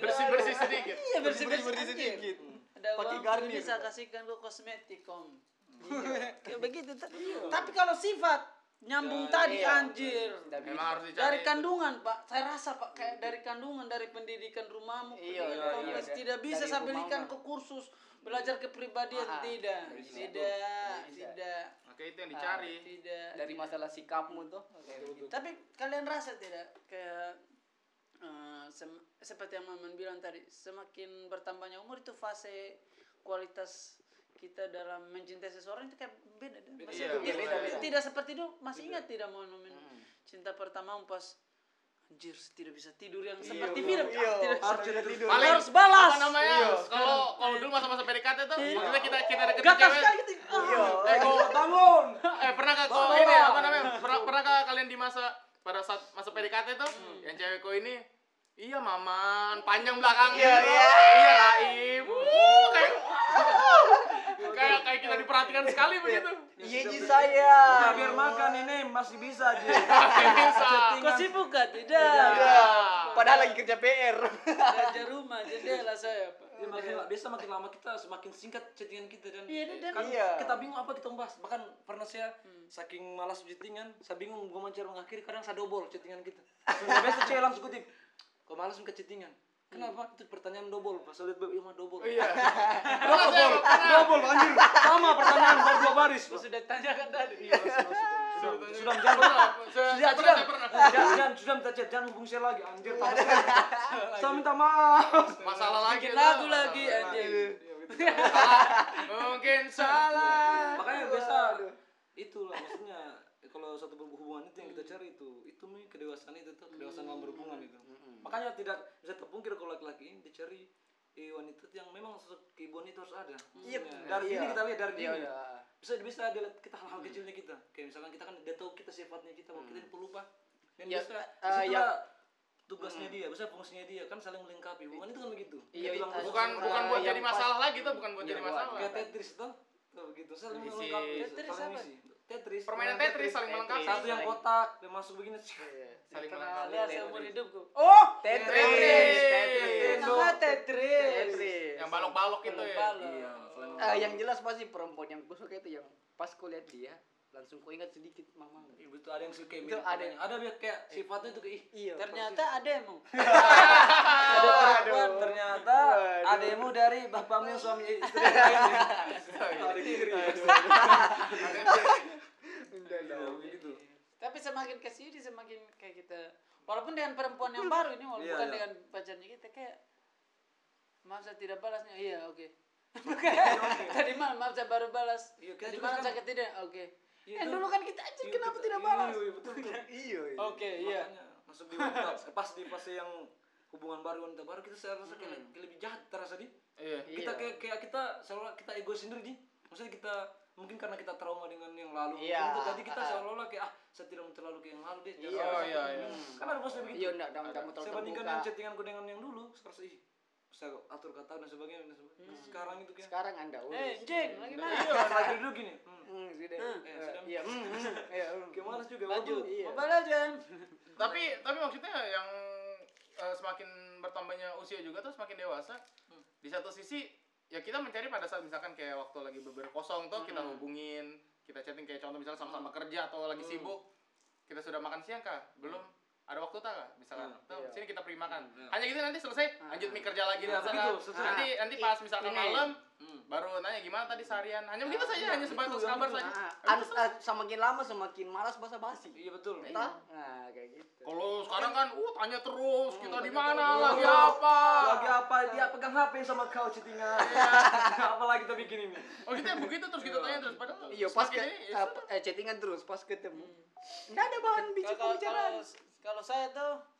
Bersih bersih sedikit. Iya bersih bersih sedikit. sedikit. ada Pakai Garnier. bisa kasihkan ke kosmetik om kayak begitu ta- tapi kalau sifat nyambung tadi iya. anjir memang harus dicari dari kandungan pak saya rasa pak kayak dari kandungan dari pendidikan rumahmu Iya, pendidikan iya, iya. tidak bisa saya mah. ke kursus belajar kepribadian Ah, tidak bisa. tidak Bisa. tidak Oke itu yang dicari. tidak dari masalah sikapmu tuh kayak gitu. tapi kalian rasa tidak kayak eh, sem- seperti yang Maman bilang tadi semakin bertambahnya umur itu fase kualitas kita dalam mencintai seseorang itu kayak beda deh. Beda, Masih- iya, iya, beda, beda. beda. tidak seperti itu masih ingat tidak momen cinta pertama pas anjir tidak bisa tidur yang seperti iya, film iya. tidak bisa Harus tidur. tidur. Paling harus balas apa namanya? Iya. Kalau kalau dulu masa-masa PDKT tuh, Iya. maksudnya kita kita deketin cewek. sekali gitu. Iya. Eh, kok bangun eh pernah kok Bawa. ini apa namanya? Pernah pernah kah kalian di masa pada saat masa PDKT tuh yang cewek kok ini Iya maman, panjang belakangnya. Iya, iya. Iya Raim. Uh, kayak kayak kayak kita diperhatikan sekali begitu. Iya ji saya. biar makan ini masih bisa aja Bisa. kau sibuk kan tidak Iya. Padahal lagi kerja PR. kerja rumah jendela saya pak Ya, makin, biasa makin lama kita semakin singkat chattingan kita dan Iya, dan- kan Iya. kita bingung apa kita bahas bahkan pernah saya saking malas chattingan saya bingung gimana cara mengakhiri kadang saya double chattingan kita biasa cewek langsung kutip kok malas ke chattingan kenapa? Itu pertanyaan double pas lihat iya mah double. Iya. Pernah saya pernah. double anjir sama pertanyaan baru dua baris sudah tanyakan tadi. Iya, sudah sudah jangan. Sudah sudah saya pernah. jangan jangan sudah minta chat jangan hubungi saya lagi anjir saya minta maaf. Masalah lagi. lagu lagi anjing. Mungkin salah. makanya biasa itulah maksudnya kalau satu hubungan itu yang kita cari itu itu nih kedewasaan itu tuh kedewasaan dalam berhubungan itu makanya tidak bisa terpungkir kalau laki-laki ini dicari eh, wanita yang memang sosok keibuan itu harus ada. Iya, Maksudnya, dari iya. ini kita lihat dari Iya, dini iya. bisa bisa dilihat kita hal-hal kecilnya kita. Kayak misalkan kita kan dia tahu kita sifatnya kita mau kita pelupa dan Ya, bisa eh, ya- tugasnya dia bisa fungsinya dia kan saling melengkapi. Hubungan itu kan begitu. Iya, iya. Bukan bukan buat jadi masalah lagi tuh, bukan buat Iya, jadi masalah. kayak Tetris tuh begitu. Saling melengkapi. Tetris apa? Tetris. Permainan Tetris saling Tetris. melengkapi. Satu yang kotak, dia masuk begini. Saling Pernah melengkapi. lihat seumur hidupku. Oh, Tetris. Tetris. Tetris. nama Tetris. Tetris. Yang balok-balok itu ya. Balok. Iya, Eh, yang jelas pasti perempuan yang gue suka itu yang pas ku lihat dia langsung ku ingat sedikit mama. Iya, betul ada yang suka Itu mirip ada ada yang- ada dia kayak sifatnya itu kayak ih Iya. Ternyata ada emang. ada perempuan ternyata Aduh. ademu dari bapakmu suami istri ada kiri Iya, begitu. Tapi semakin ke sini semakin kayak kita walaupun dengan perempuan yang baru ini walaupun Iya, bukan iya. dengan pacarnya kita kayak maaf saya tidak balasnya iya oke. Tadi malam maaf saya baru balas. Iya, tadi malam kan- saya tidak? Oke. Iya, eh itu- dulu kan kita anjir Iya, kenapa kita- tidak iya, balas? iya, betul betul. Iya. oke iya. Makanya masuk di wanita pas di fase yang hubungan baru wanita baru kita saya rasa kayak, kayak lebih jahat terasa di. Iya. kita Iya. kayak kayak kita seolah kita egois sendiri di. Maksudnya kita mungkin karena kita trauma dengan yang lalu Iya. gitu, jadi kita Ah. seolah-olah kayak ah saya tidak mau terlalu kayak yang lalu deh Iya. Oh iya iya. kan ada bosnya begitu Iya, enggak enggak enggak mau saya terlalu bandingkan yang chattinganku dengan yang dulu sekarang sih saya atur kata dan sebagainya dan sebagainya Nah, sekarang itu kayak Sekarang Anda urus. eh jeng lagi mana iya lagi duduk gini hmm. Hmm, sudah. Hmm. Eh, sudah. Iya, hmm, hmm. Iya, hmm. kayak malas juga lanjut Iya. mobile legend Tapi tapi maksudnya yang eh, semakin bertambahnya usia juga tuh semakin dewasa. Di satu sisi ya kita mencari pada saat misalkan kayak waktu lagi beber kosong tuh kita hubungin, kita chatting kayak contoh misalnya sama-sama kerja atau lagi sibuk. Kita sudah makan siang kah? Belum. Ada waktu tak kah? Misalkan. Tuh, Iya. sini kita beri makan. Iya. Hanya gitu nanti selesai, lanjut mie kerja lagi Iya, begitu, selesai. Nanti nanti pas misalkan malam Hmm. baru nanya gimana tadi seharian. Hanya begitu saja, hanya sebatas itu yang kabar betul. saja. Nah, an- eh, semakin lama semakin malas basa-basi. iya betul Entah? Nah, kayak gitu. Kalau sekarang kan, uh tanya terus, kita di mana, lagi apa? lagi apa dia pegang HP sama kau chattingan apalagi kita bikin ini Oh gitu ya, begitu terus kita tanya terus padahal Iya, pas ke ya eh, eh, chattingan terus pas ketemu. Enggak ada bahan bicara kalau saya tuh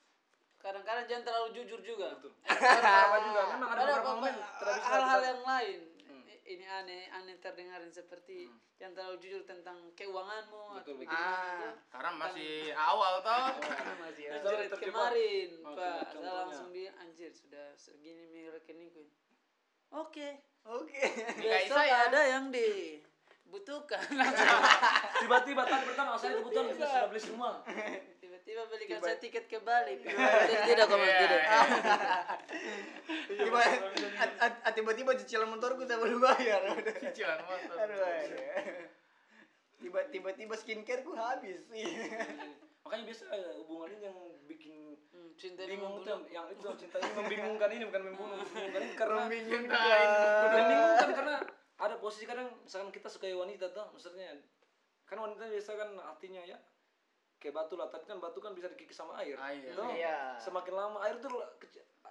kadang-kadang jangan terlalu jujur juga. Apa juga memang ada ada beberapa momen hal-hal yang lain. I- ini aneh aneh terdengarin seperti jangan terlalu jujur tentang keuanganmu atau Betul, betul. bagaimana. Ah. Karena masih awal toh. Masih ya. anjir kemarin Oke, pak. saya langsung bilang anjir sudah segini mi rekeningku oke. Oke. Besok saya. ada yang dibutuhkan. Tiba-tiba tadi pertama saya kebutuhan kita sudah beli semua tiba-tiba belikan saya tiket ke Bali tidak Iya, tidak iya. Tiba at- at- at- tiba-tiba cicilan motorku saya baru bayar. Cicilan motor. Aduh. Tiba tiba-tiba skincare ku habis. makanya biasa eh, hubungan ini yang bikin Hmm, cinta ini bingung itu membunuh. yang itu cinta ini membingungkan ini bukan membunuh membingungkan ini karena Membingungkan. membingungkan karena ada posisi kadang misalkan kita suka wanita tuh maksudnya kan wanita biasa kan artinya ya kayak batu lah tapi kan batu kan bisa dikikis sama air. Air. Tuh, Iya. semakin lama air tuh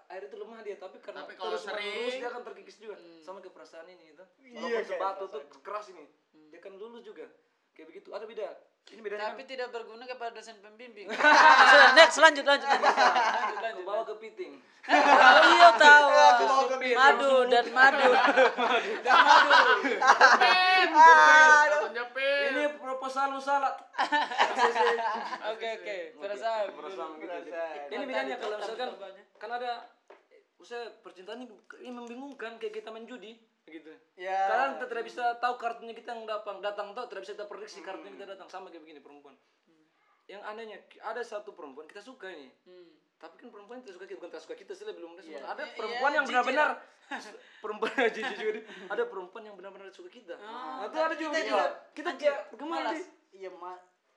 air itu lemah dia tapi karena Tapi kalau terus sering- menerus dia akan terkikis juga sama kayak perasaan ini itu Iya, sebatu tuh keras ini dia kan dulu juga. Kayak begitu ada beda. Ini bedanya tapi kan tidak berguna kepada dosen pembimbing. Next lanjut lanjut lanjut. Lanjut, ke piting. Oh iya tahu. Bawa ke piting. madu dan madu Lu salah oke. Oke perasaan perasaan gitu ini bedanya kalau misalkan kan ada usaha percintaan ini, ini membingungkan kayak kita main judi gitu Ya. karena kita tidak bisa tahu kartunya kita yang datang. Datang tahu tidak bisa kita prediksi kartunya kita datang. Sama kayak begini perempuan. Yang anehnya ada satu perempuan kita suka ini. Hmm. Tapi kan perempuan tidak suka kita bukan tidak suka kita sih belum Iya. ada Iya, perempuan iya, yang benar-benar perempuan nih. ada perempuan yang benar-benar suka kita Ah, nah, itu ada juga kita kita juga. kita kayak nih Iya, Ma.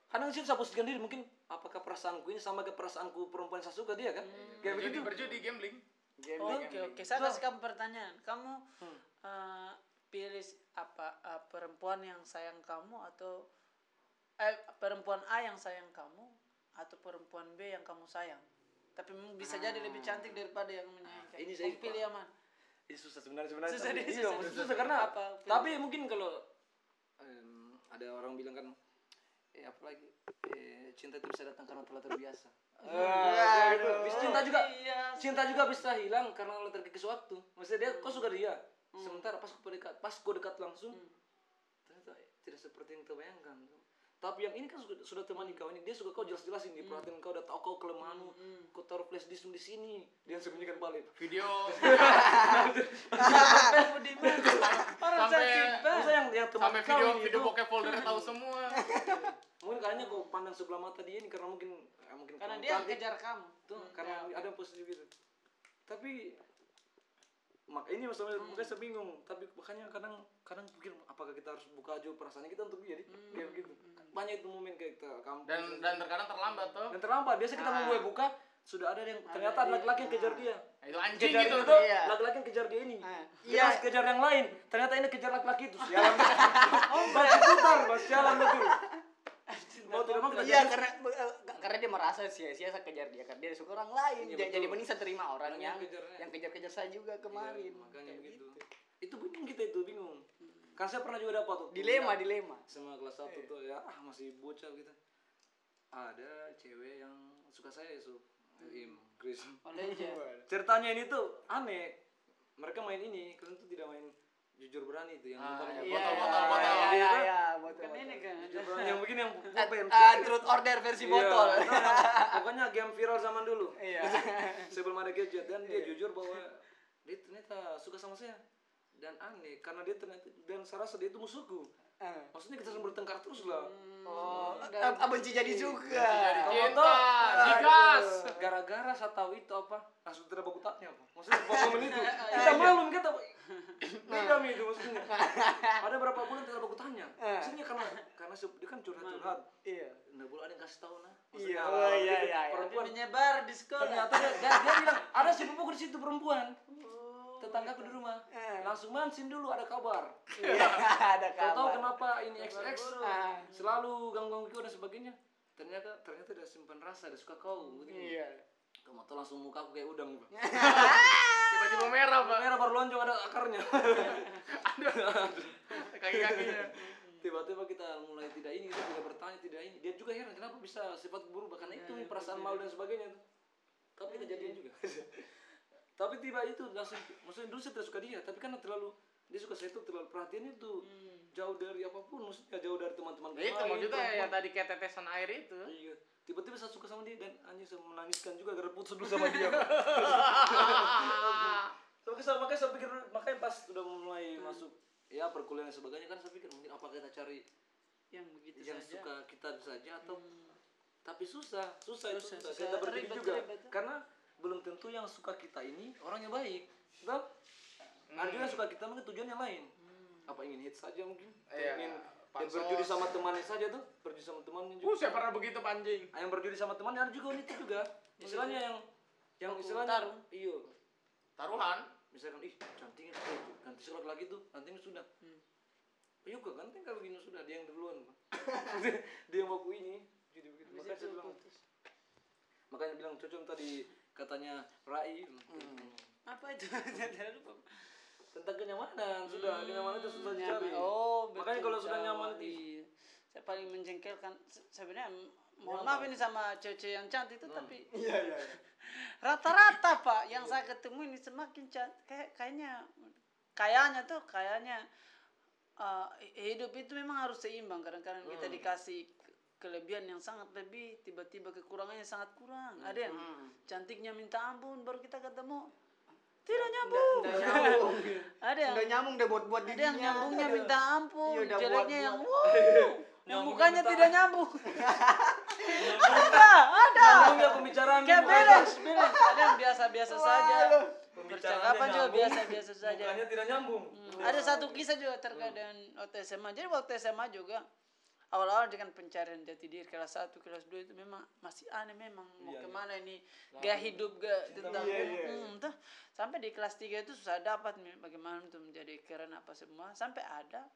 kadang sih saya posisikan diri mungkin apakah perasaanku ini sama ke perasaanku perempuan yang saya suka dia kan kayak Berjudi, begitu berjudi gambling. Oke oke, saya kasih kamu pertanyaan. Kamu eh, pilih s- apa eh, perempuan yang sayang kamu atau eh perempuan A yang sayang kamu atau perempuan B yang kamu sayang? Tapi bisa jadi lebih cantik daripada yang menyayangi. kamu. Ini saya pilih yang mana? ini susah sebenarnya sebenarnya Susah tapi- iya, susah, susah. susah karena Apa, tapi mungkin kalau em, ada orang bilang kan eh apalagi eh, cinta itu bisa datang karena telah terbiasa Ah, itu. Bisa cinta juga Iya. cinta juga bisa hilang karena lo terkikis waktu maksudnya dia kau suka dia sementara pas kau dekat pas kau dekat langsung ternyata tidak seperti yang terbayangkan tapi yang ini kan sudah, sudah temani kau ini. Dia suka kau jelas-jelasin Hmm. diperhatiin kau udah tahu kau kelemahanmu kau taruh flash disk di sini. Dia sembunyikan balik. Video? Orang Sampai- yang yang teman sampai video video bokep folder tahu semua. Mungkin kayaknya kau pandang sebelah mata dia ini karena mungkin eh, mungkin Karena dia cantik. kejar kamu. tuh karena ada yang positif gitu. Tapi mak ini masalahnya Hmm. saya bingung. Tapi makanya kadang kadang pikir apakah kita harus buka aja perasaannya kita untuk dia di Hmm. kayak begitu banyak itu momen kayak kampus. Dan dan terkadang terlambat tuh dan terlambat. Biasa kita mau mulai buka sudah ada yang ternyata ada laki-laki yang kejar dia. Nah, itu anjing kejar gitu itu Iya. laki-laki yang kejar dia ini. Ah, kita iya. harus kejar yang lain. Ternyata ini kejar laki-laki itu sialan. Oh masih putar mas sialan betul mau tidak mau kita Iya karena eh, karena dia merasa sia-sia saya kejar dia karena dia suka orang lain. Iya. Jadi mending saya terima orang yang yang kejar-kejar saya juga kemarin. Iya, makanya Kayak begitu gitu. itu bingung kita itu bingung kan saya pernah juga dapat tuh Dilema, dilema. sama kelas satu tuh ya ah masih bocah gitu ada cewek yang suka saya su Im Chris ceritanya ini tuh aneh mereka main ini kalian tuh tidak main jujur berani itu yang Ah, banyak iya, botol botol, botol botol. botol Iya, gitu iya, kan. iya, betul. Kan ini kan. Jujur berani yang begini yang Ah, pulpen ah, truth order versi Iya, botol. pokoknya game viral zaman dulu Iya. sebelum ada gadget dan dia jujur bahwa dia ternyata suka sama saya dan aneh karena dia ternyata dan saya rasa dia itu musuhku. Ah. maksudnya kita sering bertengkar terus lah. Oh, Dari- ah, ah, benci jadi juga. cinta. digas gara-gara saya tahu itu apa langsung tidak baku taknya apa. Maksudnya momen itu. Iya, kita malu kita beda mi itu maksudnya. Ada berapa bulan tidak baku tanya maksudnya karena karena dia kan curhat-curhat. Iya. nggak boleh ada yang kasih tahu nah Iya, oh, iya, gitu. iya, iya. Perempuan. Menyebar di sekolah. ternyata dia, dia, dia bilang ada si pupuk di situ perempuan tetanggaku di rumah. Eh. langsung mansin dulu ada kabar. Iya, ada Kau tahu kabar. kenapa ini XX Ah. selalu ganggu-ganggu kau dan sebagainya. Ternyata ternyata dia simpan rasa dia suka kau gitu. Iya. Kau mau tahu langsung muka aku kayak udang tiba-tiba merah pak. Merah baru lonjong ada akarnya. Kaki-kakinya. Tiba-tiba kita mulai tidak ini kita tidak bertanya tidak ini. Dia juga heran kenapa bisa sifat berubah karena itu perasaan malu dan sebagainya tuh. Tapi kita jadian juga tapi tiba itu langsung maksudnya dulu saya tidak suka dia. Tapi karena terlalu dia suka saya itu terlalu perhatian itu. Jauh dari apa pun maksudnya jauh dari teman-teman Ya itu maksudnya perempuan. yang tadi kayak tetesan air itu. Iya. Tiba-tiba saya suka sama dia dan anjing saya menangiskan juga gara putus dulu sama dia. Makanya saya, makanya saya pikir makanya pas sudah mulai masuk ya perkuliahan sebagainya kan saya pikir mungkin apa kita cari yang begitu yang saja. suka kita saja atau tapi susah susah, itu Susah, susah, susah. kita berpikir Ribet, juga. ribet. karena belum tentu yang suka kita ini orang yang baik betul ada juga yang suka kita mungkin tujuannya lain. Apa ingin hit saja mungkin? Iya, ingin berjudi sama temannya saja tuh? Berjudi sama temannya uh juga. Saya pernah begitu panjing Ah, yang berjudi sama temannya ada juga itu juga. Istilahnya yang yang Baku istilahnya tarung. iya taruhan? Misalkan ih cantiknya eh, ganti sekolah lagi tuh nantinya sudah. Iya kok ganteng kalau gini sudah dia yang duluan dia yang baku ini jadi begitu. Makanya saya bilang makanya bilang cocok tadi katanya Rai Apa itu? Tidak lupa. tentang kenyamanan sudah kenyamanan itu susah Nyaman. dicari Oh, betul. makanya kalau sudah nyaman iya. Saya paling menjengkelkan se- sebenarnya mohon maaf ini sama cewek yang cantik itu tapi Iya, iya. rata-rata pak yang saya ketemu ini semakin cantik kayak kayaknya kayaknya tuh kayaknya uh, hidup itu memang harus seimbang kadang-kadang kita dikasih kelebihan yang sangat lebih tiba-tiba kekurangannya sangat kurang. Ada yang cantiknya minta ampun baru kita ketemu tidak nyambung Nggak nyambung. ada yang Nggak nyambung deh buat-buat ada yang nyambungnya minta ampun Iya, jeleknya yang wow yang mukanya tidak nyambung. Ada ada. Nyambungnya pembicaraan? Kayak balance balance ada yang biasa-biasa saja. Pembicaraannya percakapan juga nyambung, biasa-biasa saja. Mukanya tidak nyambung. Hmm, ada satu kisah juga terkait dengan waktu SMA jadi waktu SMA juga awal-awal dengan pencarian jati diri kelas 1, kelas 2 itu memang masih aneh memang mau ke mana ini gaya hidup gak tentang Iya, iya, Hmm, tuh. sampai di kelas 3 itu susah dapat bagaimana untuk menjadi keren apa semua. Sampai ada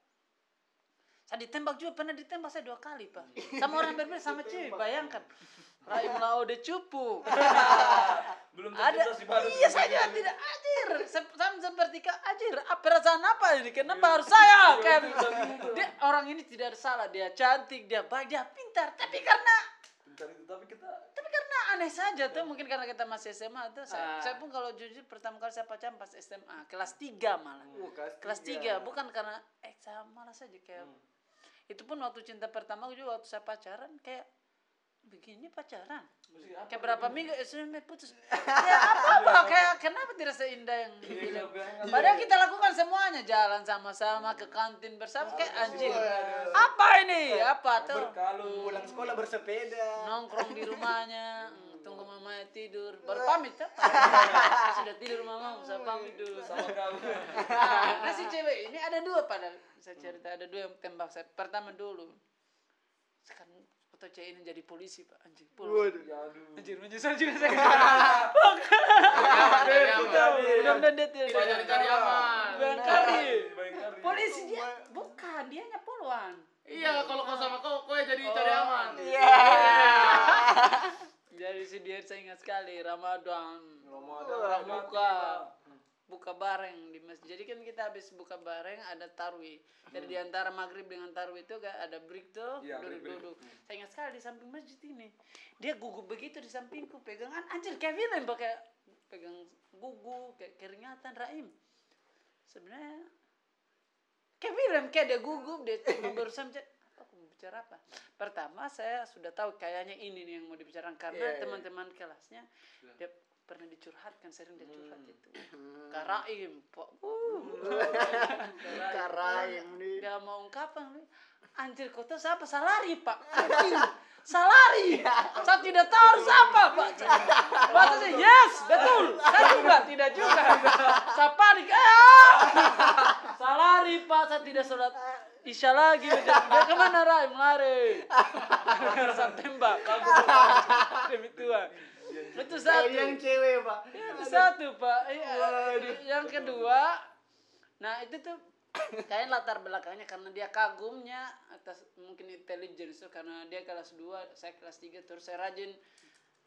saya ditembak juga pernah ditembak saya dua kali pak. Sama orang berbeda sama cewek bayangkan Rahim Laude cupu. Belum ada iya saja tidak ajir sama seperti kak ajir apa perasaan apa ini? Kenapa harus saya kayak dia orang ini tidak ada salah. Dia cantik dia baik dia pintar. Tapi karena itu tapi kita tapi karena aneh saja tuh. Mungkin karena kita masih SMA tuh. Saya, saya pun kalau jujur pertama kali saya pacaran pas SMA kelas 3 malah. Uh, kelas kelas tiga. 3 bukan karena eh saya malas saja kayak itu pun waktu cinta pertama juga waktu saya pacaran kayak begini pacaran. Kayak berapa minggu sudah putus. Ya apa apa kayak kenapa tidak seindah yang di film padahal kita lakukan semuanya. Jalan sama-sama ke kantin bersama. Kayak anjir apa ini? Apa tuh? Kalau pulang sekolah bersepeda. Nongkrong di rumahnya. Mm, tunggu mama tidur. Baru pamit sudah tidur mama. Saya pamit dulu. Sama nah, nah si cewek ini ada dua padahal saya cerita. Ada dua yang tembak saya. Pertama dulu sekarang foto cewek ini jadi polisi pak? Anjing pulang. Anjir menyesal juga saya. Mudah-mudahan dia tidak jadi cari aman. Bayangkari polisi dia bukan dia nya poluan. Iya, kalau kau sama kau, kau yang jadi cari aman. iya. Jadi si dia saya ingat sekali Ramadan. Ramadan. buka buka bareng di masjid. Jadi kan kita habis buka bareng ada tarwi. Jadi di antara maghrib dengan tarwi itu gak ada break tuh Iya, duduk-duduk. Saya ingat sekali di samping masjid ini. Dia gugup begitu di sampingku pegangan anjir kayak film pakai pegang gugu kayak keringatan Raim. Sebenarnya film kayak dia gugup dia apa aku mau bicara apa pertama saya sudah tahu kayaknya ini nih yang mau dibicarakan karena Iya, iya. teman-teman kelasnya dia pernah dicurhatkan sering dia curhat itu. Karaim pak. Uh, Karaim nih. dia mau ungkapan nih, anjir tahu siapa? Salari pak. Anjir. Salari. Saya tidak tahu harus apa pak. Bahasa yes betul. Saya juga tidak juga. Saya panik ah. Salari pak. Saya tidak sholat Isya lagi. Dia ke mana Rai? Lari saya tembak demi Tuhan itu satu. yang cewek pak. Ya, itu satu pak. Iya. yang kedua nah itu tuh kayak latar belakangnya karena dia kagumnya atas mungkin intelligence tuh karena dia kelas 2 saya kelas 3 terus saya rajin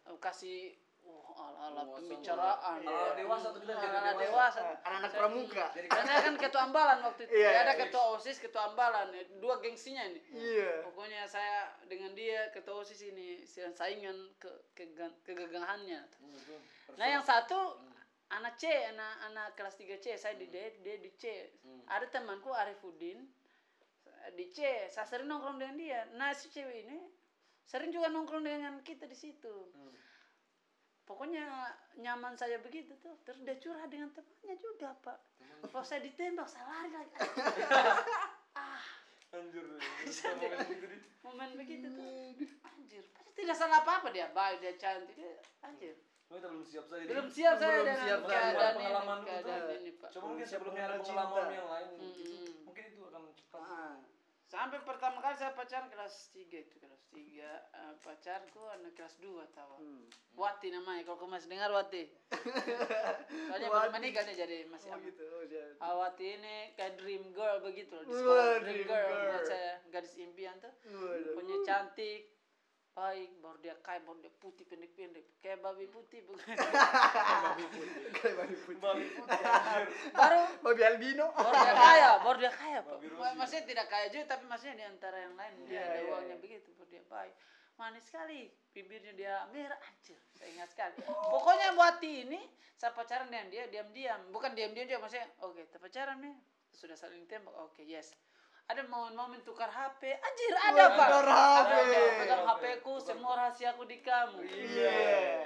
eh, kasih wah ala ala pembicaraan. Ala-ala dewasa tuh kita jadi dewasa. dewasa. Anak-anak Saya- pramuka. dan saya kan ketua ambalan waktu itu. Iya, ada iya. ketua osis ketua ambalan. Dua gengsinya ini. Iya. Pokoknya saya dengan dia ketua osis ini saingan ke, kegan- kegagahannya nah yang satu anak C anak anak kelas 3 C. Saya di D dia di C. Ada temanku Arifudin di C. Saya sering nongkrong dengan dia. Nah si cewek ini sering juga nongkrong dengan kita di situ pokoknya nyaman saya begitu tuh. Terus dia curhat dengan temannya juga pak. Kalau saya ditembak saya lari lagi. Anjir. momen begitu tuh. Anjir. Pasti tidak salah apa apa dia. Baik dia cantik. Dia anjir. Belum siap saja. belum siap saya Belum dengan siap saya. keadaan Pengalaman ini itu. keadaan ini pak. Coba mungkin sebelumnya ada pengalaman yang lain. Mungkin itu akan cepat. Ah. sampai pertama kali saya pacaran kelas 3 itu kelas 3 eh, pacarku anak kelas 2 tahu Hmm. Wati namanya kalau kau masih dengar Wati soalnya belum Wati. menikah nih jadi masih oh gitu oh, dia. Awati ini kayak dream girl begitu loh di Wah, sekolah dream dream girl girl. saya gadis impian tuh Waduh. punya cantik baik baru dia kaya baru dia putih pendek-pendek. Kayak babi putih bukan? Kayak babi putih. baru? Babi albino. Baru dia kaya baru dia kaya pak. Babi maksudnya tidak kaya juga tapi maksudnya di antara yang lain dia Iya, ada iya, uangnya iya. begitu baru dia baik. Manis sekali bibirnya dia merah anjir saya ingat sekali. Pokoknya Wati ini saya pacaran dengan dia diam-diam. Bukan diam-diam juga maksudnya oke kita pacaran nih sudah saling tembak oke yes ada momen-momen tukar HP anjir ada Wah, pak. tukar HP. pegang HP ku semua rahasiaku di kamu. Iya.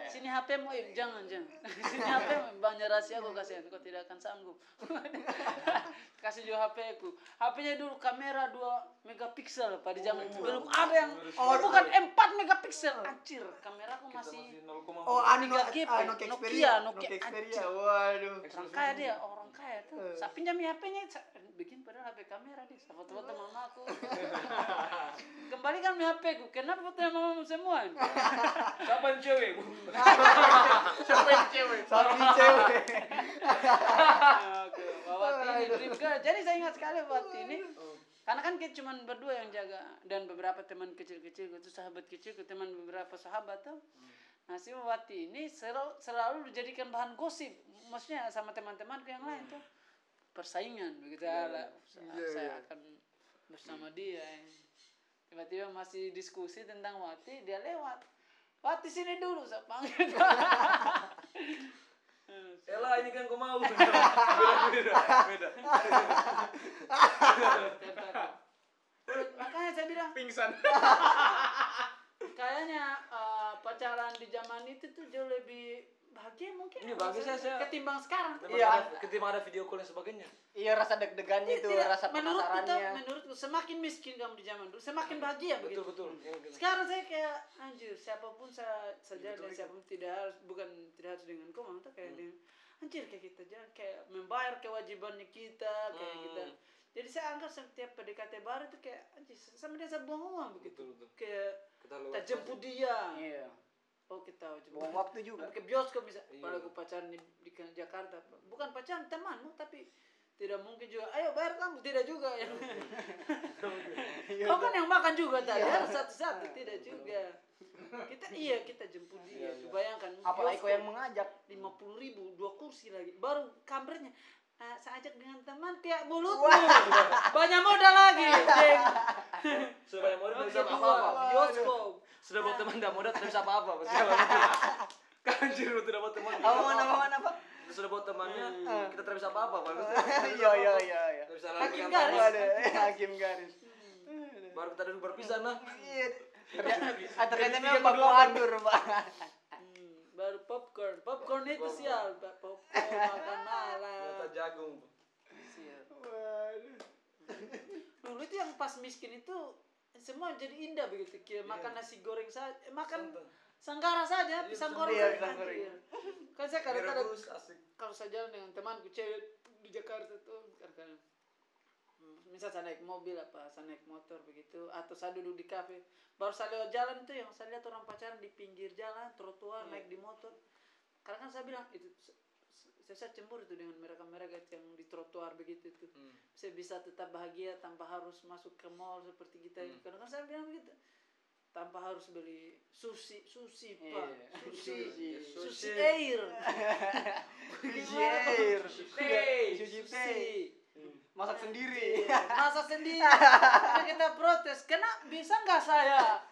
sini HP mu eh, jangan jangan. Sini HP mu banyak rahasia aku kasihan. Kau tidak akan sanggup kasih juga HP ku. HP-nya dulu kamera 2 megapiksel pada zaman itu belum ada yang oh, bukan 4 megapiksel. Anjir. Kameraku masih oh anu Tiga GP, Nokia, Xperia. Nokia, Nokia Xperia waduh. Orang kaya dia orang kaya tuh. Eh. saya pinjam HP-nya bikin padahal HP kamera dia saya foto-foto mamaku kembalikan HP ku kenapa foto mamamu semua? Siapa yang cewek? Siapa yang cewek? sapi cewek? Oke, Wati ini dream girl. Jadi saya ingat sekali Wati ini. Karena kan kita cuma berdua yang jaga dan beberapa teman kecil-kecil itu sahabat kecil teman beberapa sahabat tuh. Nah si Wati ini selalu, selalu dijadikan bahan gosip. Maksudnya sama teman-temanku yang lain tuh persaingan begitu ala saya, Iya, saya iya. akan bersama dia. Tiba-tiba masih diskusi tentang Wati, dia lewat. Wati sini dulu saya panggil. Elah ini kan kau mau. Beda beda. Beda. Makanya pingsan kayaknya eh, pacaran di zaman itu tuh jauh lebih bahagia mungkin Ini bagus, saya- saya- ketimbang sekarang. Ketimbang Iya. ada- ketimbang ada video call dan sebagainya. Iya rasa deg-degannya itu, Tidak, rasa menurutku tuh, penasarannya. menurutku semakin miskin kamu di zaman dulu semakin bahagia begitu. betul. Betul. Yang- sekarang saya kayak anjir siapa pun saya saja dan siapa pun tidak harus bukan tidak harus dengan kau tuh kayak dengan anjir kayak kita jangan kayak membayar kewajibannya kita kayak Hmm. kita. Jadi saya anggap setiap PDKT baru itu kayak anjir sama dia saya buang uang begitu. Betul betul. Kayak kita kita jemput dia Iya. Oh kita Buang waktu juga. ke bioskop bisa. Iya. kalau aku pacaran di, di Jakarta bukan pacaran temanmu tapi tidak mungkin juga. Ayo bayar kamu. Tidak juga. Ya kau kan yang makan juga tadi harus satu-satu tidak juga. Kita iya kita jemput dia. Iya, iya. bayangkan Apalagi kau yang mengajak. lima puluh ribu dua kursi lagi. Baru kameranya "Ah, saya ajak dengan teman kayak mulut banyak modal lagi Jeng. sudah banyak modal bisa dua, apa-apa. bioskop sudah bawa teman tidak modal tidak bisa apa-apa pasti kalau gitu kanjir lu tidak bawa teman Apa mana apa mana apa? sudah bawa temannya kita tidak bisa apa-apa. Iya iya iya iya. Hakim lagi garis. hakim garis. baru kita duduk berpisah nah Iya. Ternyata ah, memang baku adur, Pak. Hmm, baru popcorn. Popcorn itu sial popcorn makan malam. Ternyata jagung Sial. dulu itu yang pas miskin itu semua jadi indah begitu kayak makan nasi goreng saja eh, makan Santan. sanggara saja Iya, pisang pisang goreng Iya, saja. pisang goreng. Iya. kan saya kadang-kadang kalau saya jalan dengan temanku cewek di Jakarta tuh kadang-kadang hmm, misal saya naik mobil apa saya naik motor begitu atau saya duduk di kafe baru saya lewat jalan itu yang saya lihat orang pacaran di pinggir jalan trotoar Iya. naik di motor karena kan saya bilang itu saya, saya cemburu itu dengan mereka-mereka yang di trotoar begitu itu Hmm. saya bisa tetap bahagia tanpa harus masuk ke mall seperti kita ini kadang kan saya bilang begitu tanpa harus beli sushi sushi pak Iya. sushi Sushi. air Sushi air. Sushi sushi. Masak sendiri. Masa sendiri. Karena kita protes. Kena bisa nggak saya?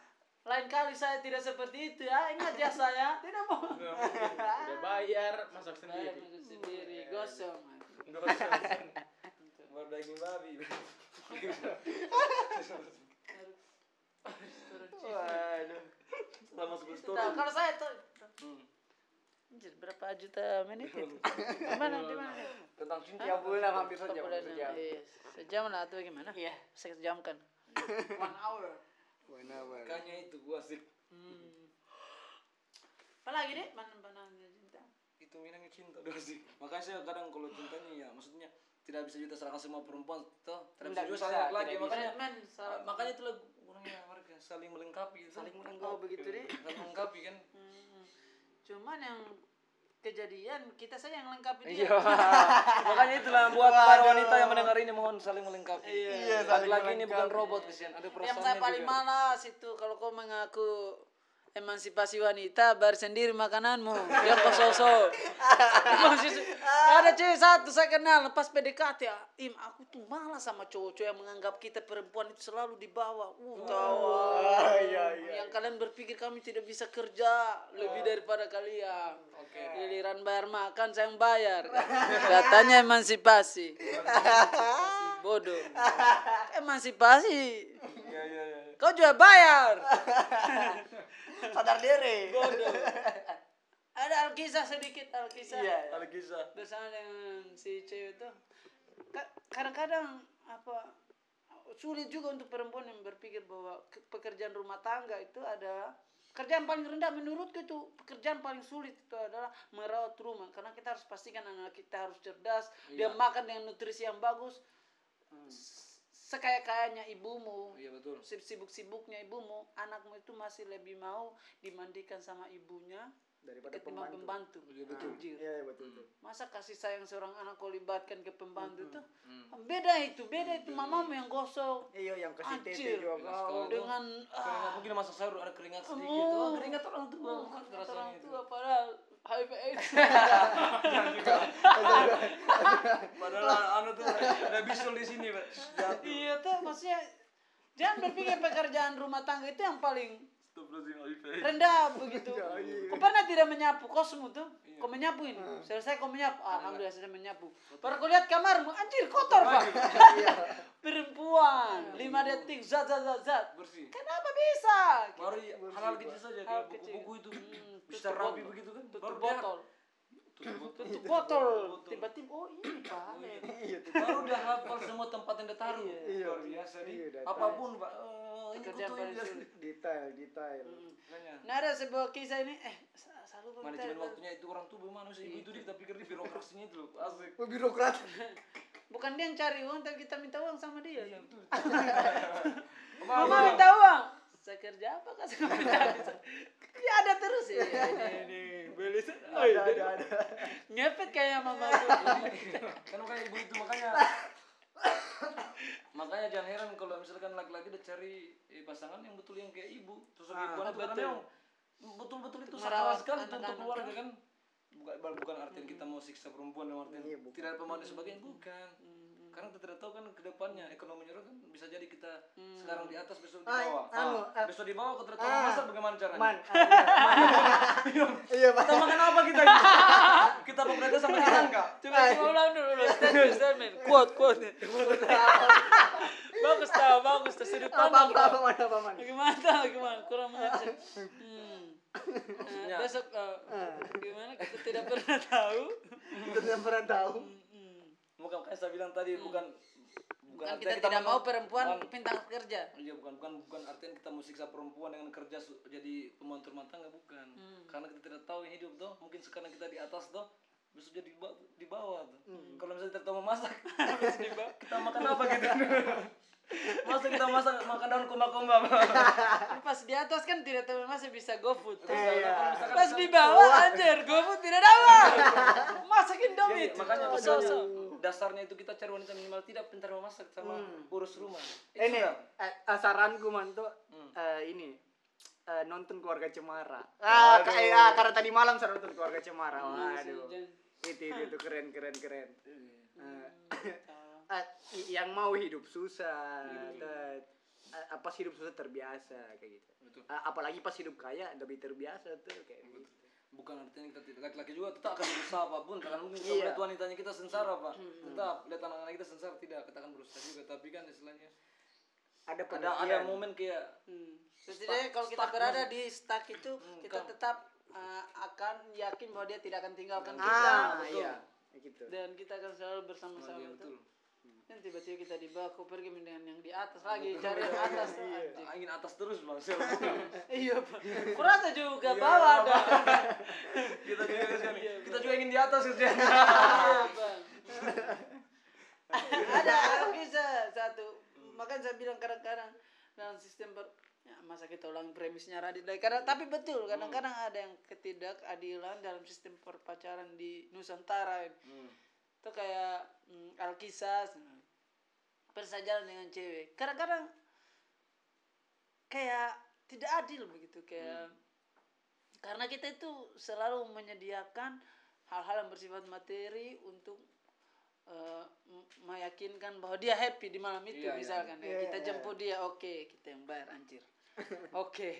Lain kali saya tidak seperti itu ya. Ingat ya saya. Tidak mau. udah bayar masak sendiri sendiri. Gosong. baru daging babi Waduh. setelah masuk ke store Tahu, kalau saya tuh. Hmm. Anjir, berapa juta menit itu? Di mana? Di mana? tentang cinta bulan hampir sejam. Sejam. Iya, sejam lah atau gimana? Iya. Sejam kan. One hour. Benar benar. makanya itu gua asik Hmm. Apalagi deh? Mana cinta? Itu minangnya cinta udah sih makanya saya kadang kalau cintanya ya maksudnya tidak bisa kita serahkan semua perempuan toh tidak bisa Tidak juga bisa, saling tidak makanya Men, salah. makanya itulah orangnya mereka saling melengkapi gitu. Saling Oh, begitu deh. saling melengkapi kan Hmm. Cuman yang kejadian kita saja yang lengkapi dia. iya makanya itulah buat para wanita yang mendengar ini mohon saling melengkapi Iya, lagi saling lagi ini bukan melengkapi. robot kesian ada Yang perasaannya saya paling juga. malas itu kalau kau mengaku emansipasi wanita bar sendiri makananmu. Dia kok sosok ada cewek satu saya kenal pas PDKT ya. Im aku tuh malas sama cowok-cowok yang menganggap kita perempuan itu selalu di bawah. Uh tahu iya, iya. yang kalian berpikir kami tidak bisa kerja lebih daripada kalian. Giliran bayar makan saya yang bayar. Katanya emansipasi bodoh. Emansipasi. Iya iya iya. Kau juga bayar Sadar diri. bodoh. Ada alkisah sedikit alkisah. Iya. ada kisah bersama dengan si cewek itu. Ka- kadang-kadang apa sulit juga untuk perempuan yang berpikir bahwa ke- pekerjaan rumah tangga itu ada kerjaan paling rendah menurutku itu pekerjaan paling sulit itu adalah merawat rumah. Karena kita harus pastikan anak kita harus cerdas dia makan dengan nutrisi yang bagus. Sekaya kayanya ibumu iya betul sibuk-sibuknya ibumu anakmu itu masih lebih mau dimandikan sama ibunya Daripada ketimbang pembantu. pembantu. Iya, betul. Anjir. Iya, iya, betul betul. Masa kasih sayang seorang anak kau libatkan ke pembantu tuh beda itu, beda itu mamamu yang gosok. Iya, yang kasih tete juga kau. Dengan ah, mungkin masak sayur ada keringat sedikit Oh. oh keringat orang tua kata orang tua padahal HIV AIDS. padahal anu tuh ada bisul di sini pak. Iya tuh maksudnya jangan berpikir pekerjaan rumah tangga itu yang paling rendah begitu. Kau pernah tidak menyapu? Kosmu tuh kau menyapu ini selesai kau menyapu? Alhamdulillah selesai menyapu. Baru kau lihat kamarmu anjir kotor pak. Perempuan lima detik zat zat zat zat. Bersih. kenapa bisa? Baru ya, hal-hal kecil saja buku-buku itu. Hmm, bisa tutup rapi begitu kan. tutup Baru botol Tutup botol. tiba-tiba oh ini pak Iya, tuh. Baru udah hafal semua tempat yang dia taruh. Iya. Luar biasa nih. Iya, Apa pun, Pak. Eh, ini Pekerjaan kutu paling ini. sulit. detail detail Makanya. nah ada sebuah kisah ini eh selalu Manajemen waktunya itu orang tuh bagaimana sih? Ibu itu dia kita pikir di birokrasinya itu loh. Asik. oh, birokrat bukan dia yang cari uang tapi kita minta uang sama dia Iya, betul. mama minta uang saya kerja apa kan saya minta dia ada terus. Ya ini ini. Beli oh, ada ada ada. ngepet kayak mama tuh kan makanya ibu itu makanya. Makanya jangan heran kalau misalkan laki-laki udah cari eh, pasangan yang betul yang kayak ibu. Sosok Ah, ibu itu karena betul. memang betul-betul itu sakral sekali tuh untuk keluarga kan? Bukan bukan artian kita mau siksa perempuan dalam artian Iya, tidak ada pemanis sebagainya bukan karena kita tidak tahu kan ke depannya ekonominya orang kan bisa jadi kita sekarang di atas besok di Ah, bawah. anu, Ah, ah. besok di bawah kita tahu Ah. masak bagaimana caranya. man ah, iya, man. iya kita makan apa kita ini? kita pemerintah sama jalan kak? Coba coba ulang dulu ulang statement statement. Quote quote. Bagus tau bagus tuh sudut apa pandang apa apa apa man? Gimana gimana? Kurang mengerti. Hmm. Maksudnya- Eh, besok eh, gimana? Kita tidak pernah tahu. Kita tidak pernah tahu. Hmm. Bukan kayak saya bilang tadi bukan bukan Bukan artinya kita tidak mau perempuan bukan- pintar kerja. Iya bukan bukan bukan artinya kita mau siksa perempuan dengan kerja jadi pembantu rumah tangga bukan. Hmm. Karena kita tidak tahu hidup tuh mungkin sekarang kita di atas tuh besok jadi di, ba- di bawah tuh. Hmm. Kalau misalnya tidak tahu memasak besok di bawah kita makan apa gitu. Masa kita masak makan daun kumba-kumba. Kan Pas di atas kan tidak tahu masih bisa GoFood. Iya. Pas di bawah anjir GoFood tidak dapat. Masak Indomie. Jadi, makanya Oh, maksudnya so-so. Dasarnya itu kita cari wanita minimal tidak pintar memasak sama urus rumah. Itu ini eh, eh, saranku man tuh Hmm. eh, ini eh, nonton keluarga cemara. Ah kayak ah, karena tadi malam saya nonton keluarga cemara. Waduh. itu itu, itu keren keren keren. Eh, eh, i- yang mau hidup susah te- eh, pas hidup susah terbiasa kayak gitu. Betul. Eh, apalagi pas hidup kaya lebih terbiasa tuh kayak gitu bukan artinya kita tidak laki-laki juga tetap akan berusaha apa pun karena mungkin kita Iya. melihat wanitanya kita sengsara pak. Tetap lihat anak-anak kita sengsara tidak kita akan berusaha juga. Tapi kan istilahnya ada ada ada momen kayak Hmm. Setidaknya kalau kita stuck berada di stuck itu kita kan. tetap uh, akan yakin bahwa dia tidak akan tinggalkan kita. ah iya kayak gitu. Dan kita akan selalu bersama-sama Iya, betul. betul Dan tiba-tiba kita di bawah, kau pergi dengan yang di atas lagi cari yang atas. Ah, ingin atas terus bang. Iya, Pak. Kurasa juga bawah ada. kita juga kan kita juga ingin di atas kerja Iya, Bang. ada kisah satu. Makanya saya bilang kadang-kadang dalam sistem ber ya, masa kita ulang premisnya Radit lagi. Kadang tapi betul kadang-kadang ada yang ketidakadilan dalam sistem perpacaran di Nusantara. Ini. itu kayak mm, Alkisah pernah jalan dengan cewek kadang-kadang kayak tidak adil begitu kayak karena kita itu selalu menyediakan hal-hal yang bersifat materi untuk m- meyakinkan bahwa dia happy di malam itu Iya, iya, misalkan ya. iya. kita Iya, jemput dia oke kita yang bayar anjir oke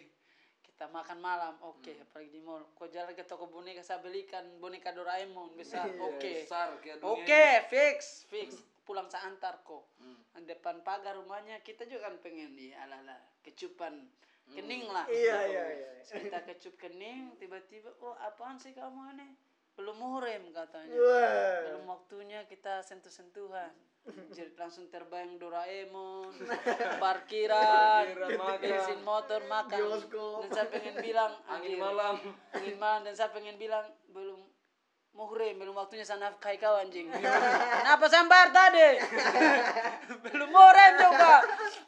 kita makan malam oke Hmm. apalagi di mall kau jalan ke toko boneka saya belikan boneka Doraemon besar oke besar kayak dunia Oke, fix, fix. Pulang saya antar kok. Hmm. Depan pagar rumahnya kita juga kan pengen nih ala ala kecupan kening lah. iya iya iya Kita kecup kening, tiba-tiba, oh apaan sih kamu ini? Belum muhrim katanya. Wah. Belum waktunya kita sentuh-sentuhan. Jadi langsung terbayang Doraemon, parkiran, bensin motor, makan. Bioskop. Dan saya pengen bilang, angin malam angin malam dan saya pengen bilang belum muhrim belum waktunya saya nafkahi kau anjing. Kenapa saya bayar tadi? Belum muhrim juga.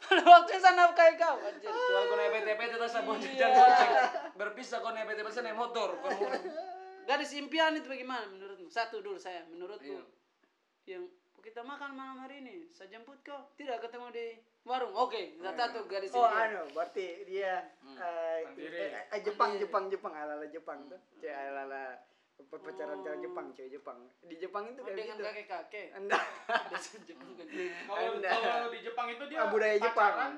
Belum waktunya saya nafkahi kau anjir kecuali kau naik PT-PT terus saya bonceng Iya. bonceng berpisah kau naik saya naik motor. Gadis impian itu bagaimana menurutmu? Satu dulu saya menurutku. Iya. yang "Oh, kita makan malam hari ini saya jemput kau. Tidak ketemu di warung. Oke satu gadis Oh, impian. anu, berarti dia eh, eh, eh, Jepang, Jepang, Jepang, ala-ala Jepang tuh. Cewek ala-ala pacaran cewek Jepang, cewek Jepang. Di Jepang itu kayak dengan gitu. kakek kakek Anda Kalau kalau di Jepang itu dia Ah, budaya Jepang. pacaran,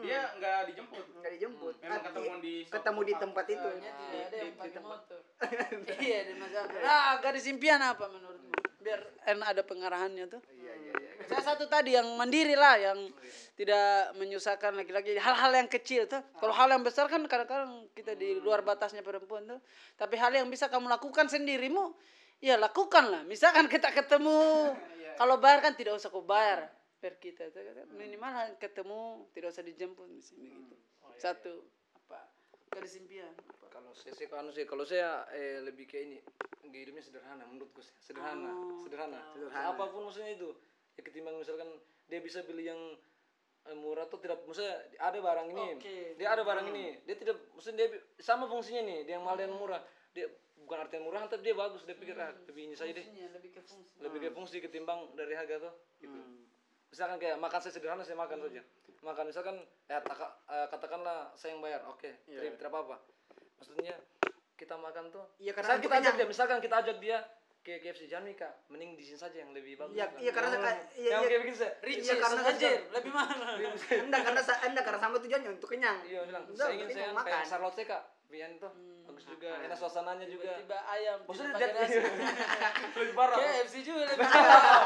dia nggak dijemput. nggak dijemput. Memang Ah, ketemu di ketemu di tempat itu tidak ada yang pakai tempat. motor. iya di Mazakar. Ah, gadis impian apa menurutmu? Biar enak ada pengarahannya tuh. Iya iya iya Saya satu tadi yang mandiri lah, yang tidak menyusahkan laki-laki. Hal-hal yang kecil tuh. Kalau hal yang besar kan kadang-kadang kita di luar batasnya perempuan tuh. Tapi hal yang bisa kamu lakukan sendirimu, ya lakukanlah. Misalkan kita ketemu, kalau bayar kan tidak usah kau bayar per kita. tuh. Minimal hal ketemu, tidak usah dijemput di sini gitu. Satu apa? Garis impian. Kalau saya sih kalau sih kalau saya eh, lebih kayak ini hidupnya sederhana menurutku sederhana Oh, sederhana Sederhana. apa pun maksudnya itu ya ketimbang misalkan dia bisa beli yang eh, murah tuh tidak maksudnya ada barang ini. Oke. dia ada barang ini. Dia tidak maksudnya dia sama fungsinya nih dia yang mahal dan murah. Dia bukan artinya murah tapi dia bagus. Dia pikir ah lebih ini saja deh. lebih ke fungsi. lebih ke fungsi ketimbang dari harga tuh gitu. Misalkan kayak makan saya sederhana saya makan saja. Makan misalkan ya taka- eh, katakanlah saya yang bayar. Oke tidak tidak apa apa maksudnya kita makan tuh Iya, karena kita ajak dia misalkan kita ajak dia ke KFC jangan kak mending di sini saja yang lebih bagus Iya, Kak. iya, karena saya- iya, yang iya. kayak begitu saya Ricis, Iya, karena kan anjir, sudah- lebih mahal. anda karena anda karena sama tujuannya untuk kenyang iya bilang saya ingin saya kayak makan Charlotte saya kak Bian tuh bagus juga. Enak suasananya juga. Tiba ayam, maksudnya nasi. lebih parah. KFC juga lebih murah.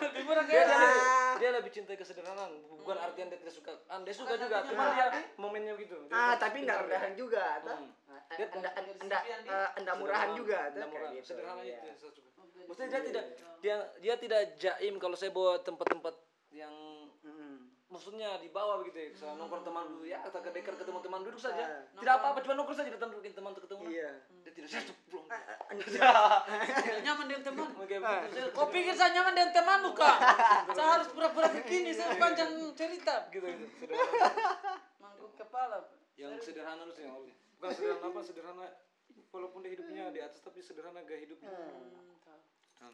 lebih murah dia, dia, lebih, dia lebih cintai kesederhanaan. Bukan artian dia tidak suka. Ah, dia suka juga cuma dia momennya gitu. Dia ah tapi enggak rendahan juga Hmm. Ah, Dia- anda anda eh, anda murahan juga toh, Tidak murah kayak gitu. sederhana Iya. itu saya suka maksudnya dia tidak dia dia tidak jaim kalau saya bawa tempat-tempat yang. Maksudnya di bawah begitu ya. Saya nongkrong teman dulu ya atau ke dekat ketemu teman duduk saja. Ah. tidak apa-apa cuma nongkrong saja datang dudukin teman untuk ketemu. Iya. Dia tidak saya pulang Tidak nyaman dengan teman. Kayak Kau pikir saya nyaman dengan teman bukan? saya harus pura-pura begini, saya panjang cerita. gitu gitu Mangkuk kepala. yang sederhana harus yang awalnya. Bukan sederhana apa sederhana walaupun dia hidupnya di atas tapi sederhana gaya hidupnya. Hmm,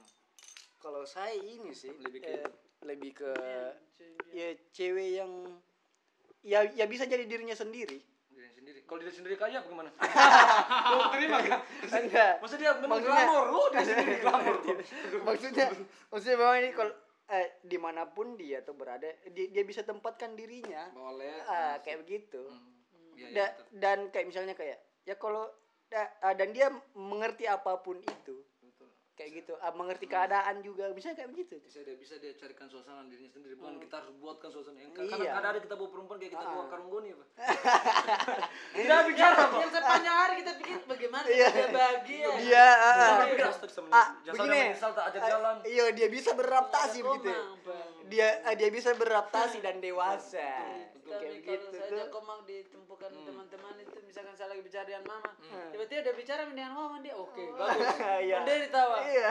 kalau saya ini sih Lebih ke eh, lebih ke Iya. ya cewek yang ya ya bisa jadi dirinya sendiri. Diri sendiri. Kalau diri sendiri kaya bagaimana mau terima kan enggak. Maksudnya dia Maksudnya- glamor. Oh dia sendiri glamor maksudnya maksudnya memang ini kalau eh, di mana pun dia tuh berada dia, dia bisa tempatkan dirinya. Boleh. Ah, kayak begitu. Iya, iya, Da- betul. dan kayak misalnya kayak ya kalau da- ah, dan dia mengerti apa pun itu. Kayak gitu ah, mengerti keadaan juga misalnya kayak begitu bisa dia bisa dia carikan suasana dirinya sendiri bukan kita harus buatkan suasana yang Iya. karena ada ada kita bawa perempuan kayak kita bawa Ah. karung goni apa tidak bicara apa Yang sepanjang hari kita pikir bagaimana Iya. dia bahagia. ah, ah. Ah, jangan begini. jalan iya dia bisa beradaptasi Ada begitu Pak. dia dia bisa beradaptasi dan dewasa Tapi kayak kalau begitu saja tuh. komang ditumpukan teman-teman itu misalkan saya lagi bicara dengan mama, tiba-tiba dia bicara dengan mama dia. Oke bagus. Iya. Pendiri tawa. iya.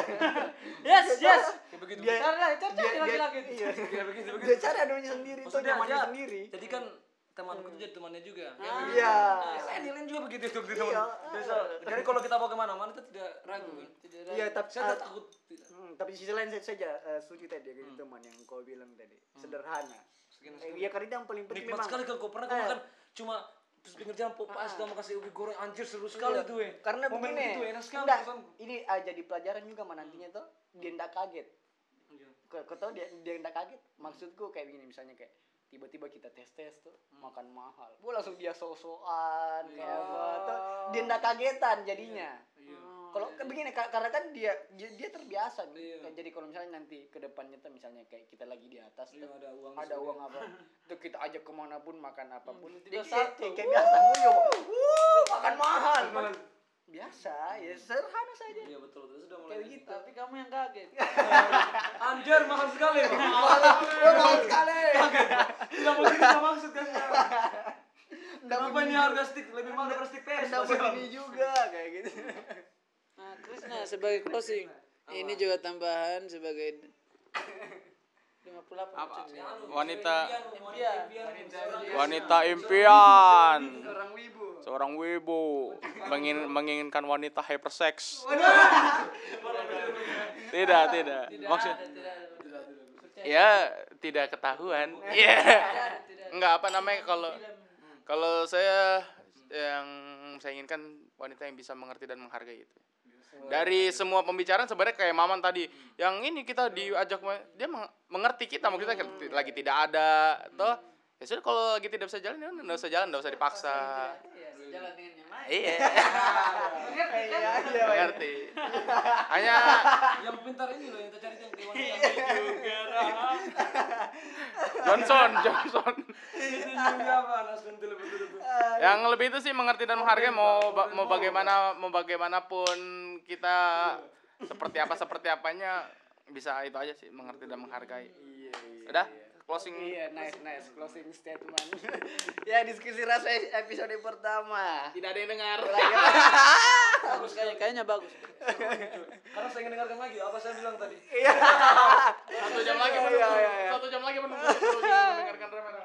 Yes yes. kayak begitu Dia- Cari lagi, cari dia cari dia lagi-lagi. iya. Kayak begitu dia begitu cari adanya sendiri nyamannya dia- sendiri. jadi kan temanku tuh jadi temannya juga. Ah. Iya. Nah, saya nilai juga begitu itu gitu teman. Iya. Jadi kalau kita bawa ke mana-mana itu tidak ragu kan? Tidak iya ada. tapi saya ah, tak takut tidak. Hmm, tapi di sisi lain saya saja eh, setuju tadi kayak gitu teman yang kau bilang tadi. Sederhana Segini eh, ya karena itu yang paling penting nikmat memang sekali kalau kau pernah kau Eh. makan cuma terus pinggir jalan pop ice kamu kasih ubi goreng anjir seru sekali Iya. tuh eh. karena momen begini itu enak sekali enggak, ini ah, jadi pelajaran juga mana nantinya tuh dia enggak kaget. Iya. kau, tahu dia dia enggak kaget. Maksudku kayak begini misalnya kayak tiba-tiba kita tes tes tuh makan mahal. Gua langsung dia so-soan kayak apa tuh dia enggak kagetan jadinya. Iya. Kalau kan begini ka- karena kan dia dia, terbiasa nih. Iya. jadi kalau misalnya nanti ke depannya tuh misalnya kayak kita lagi di atas Iya, tuh, ada uang ada uang apa tuh kita ajak ke mana pun makan apa pun tiba-tiba dia satu. kayak, biasa Wuh, wuh, makan mahal biasa ya sederhana saja Iya betul betul sudah mulai. kayak gitu Tapi kamu yang kaget. Anjir mahal sekali. Mahal sekali Tidak mungkin kita maksud kan. Kenapa ini harga stick lebih mahal daripada stick PS? nggak begini juga kayak gitu Nah, sebagai closing. Ini juga tambahan sebagai 58 Apa? maksudnya. Wanita wanita impian. Seorang wibu mengin, menginginkan wanita hypersex. Tidak, tidak. Tidak Maksud ada, tidak ada. Percaya. ya tidak ketahuan. Iya. Ada. Enggak apa namanya kalau kalau saya yang saya inginkan wanita yang bisa mengerti dan menghargai itu. Dari semua pembicaraan sebenarnya kayak Maman tadi, yang ini kita diajak dia meng- mengerti kita maksudnya ti- lagi tidak ada toh ya sudah kalau lagi tidak bisa jalan ya nggak usah jalan nggak usah dipaksa sejalan dengan. Iya. Mengerti kan? Iya, iya. mengerti hanya yang pintar ini loh yang kita cari yang kewan yang juga Johnson Johnson. Itu juga sentil betul betul. Yang lebih itu sih mengerti dan menghargai mau mau bagaimana mau bagaimanapun kita seperti apa seperti apanya bisa itu aja sih mengerti dan menghargai. Iya, iya. udah closing Iya, nice, nice closing statement. ya, diskusi rasa episode pertama. tidak ada yang dengar Bagus kayak kayaknya bagus. karena saya ingin dengarkan lagi apa saya bilang tadi Iya. satu jam lagi Iya, menunggu iya, iya. satu jam lagi menunggu mendengarkan rekaman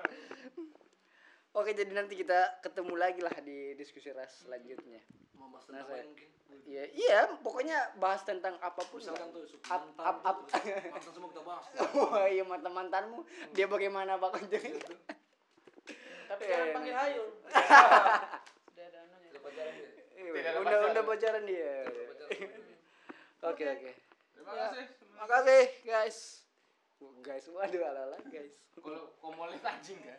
Oke, jadi nanti kita ketemu lagi lah di diskusi ras selanjutnya. mau bahas Nah, tentang mungkin Iya, iya, pokoknya bahas tentang apa pun. misalkan tuh mantan up, up. gitu, mantan semua kita bahas Oh iya mantan mantanmu dia bagaimana pak Kunjung? Tapi Iya, jangan iya. panggil Hayul. Sudah ada anunya. Kita pacaran dia ada udah pacaran. udah pacaran dia. Oke oke. terima kasih Makasih guys. Guys, waduh ala guys. kalau komolit anjing kan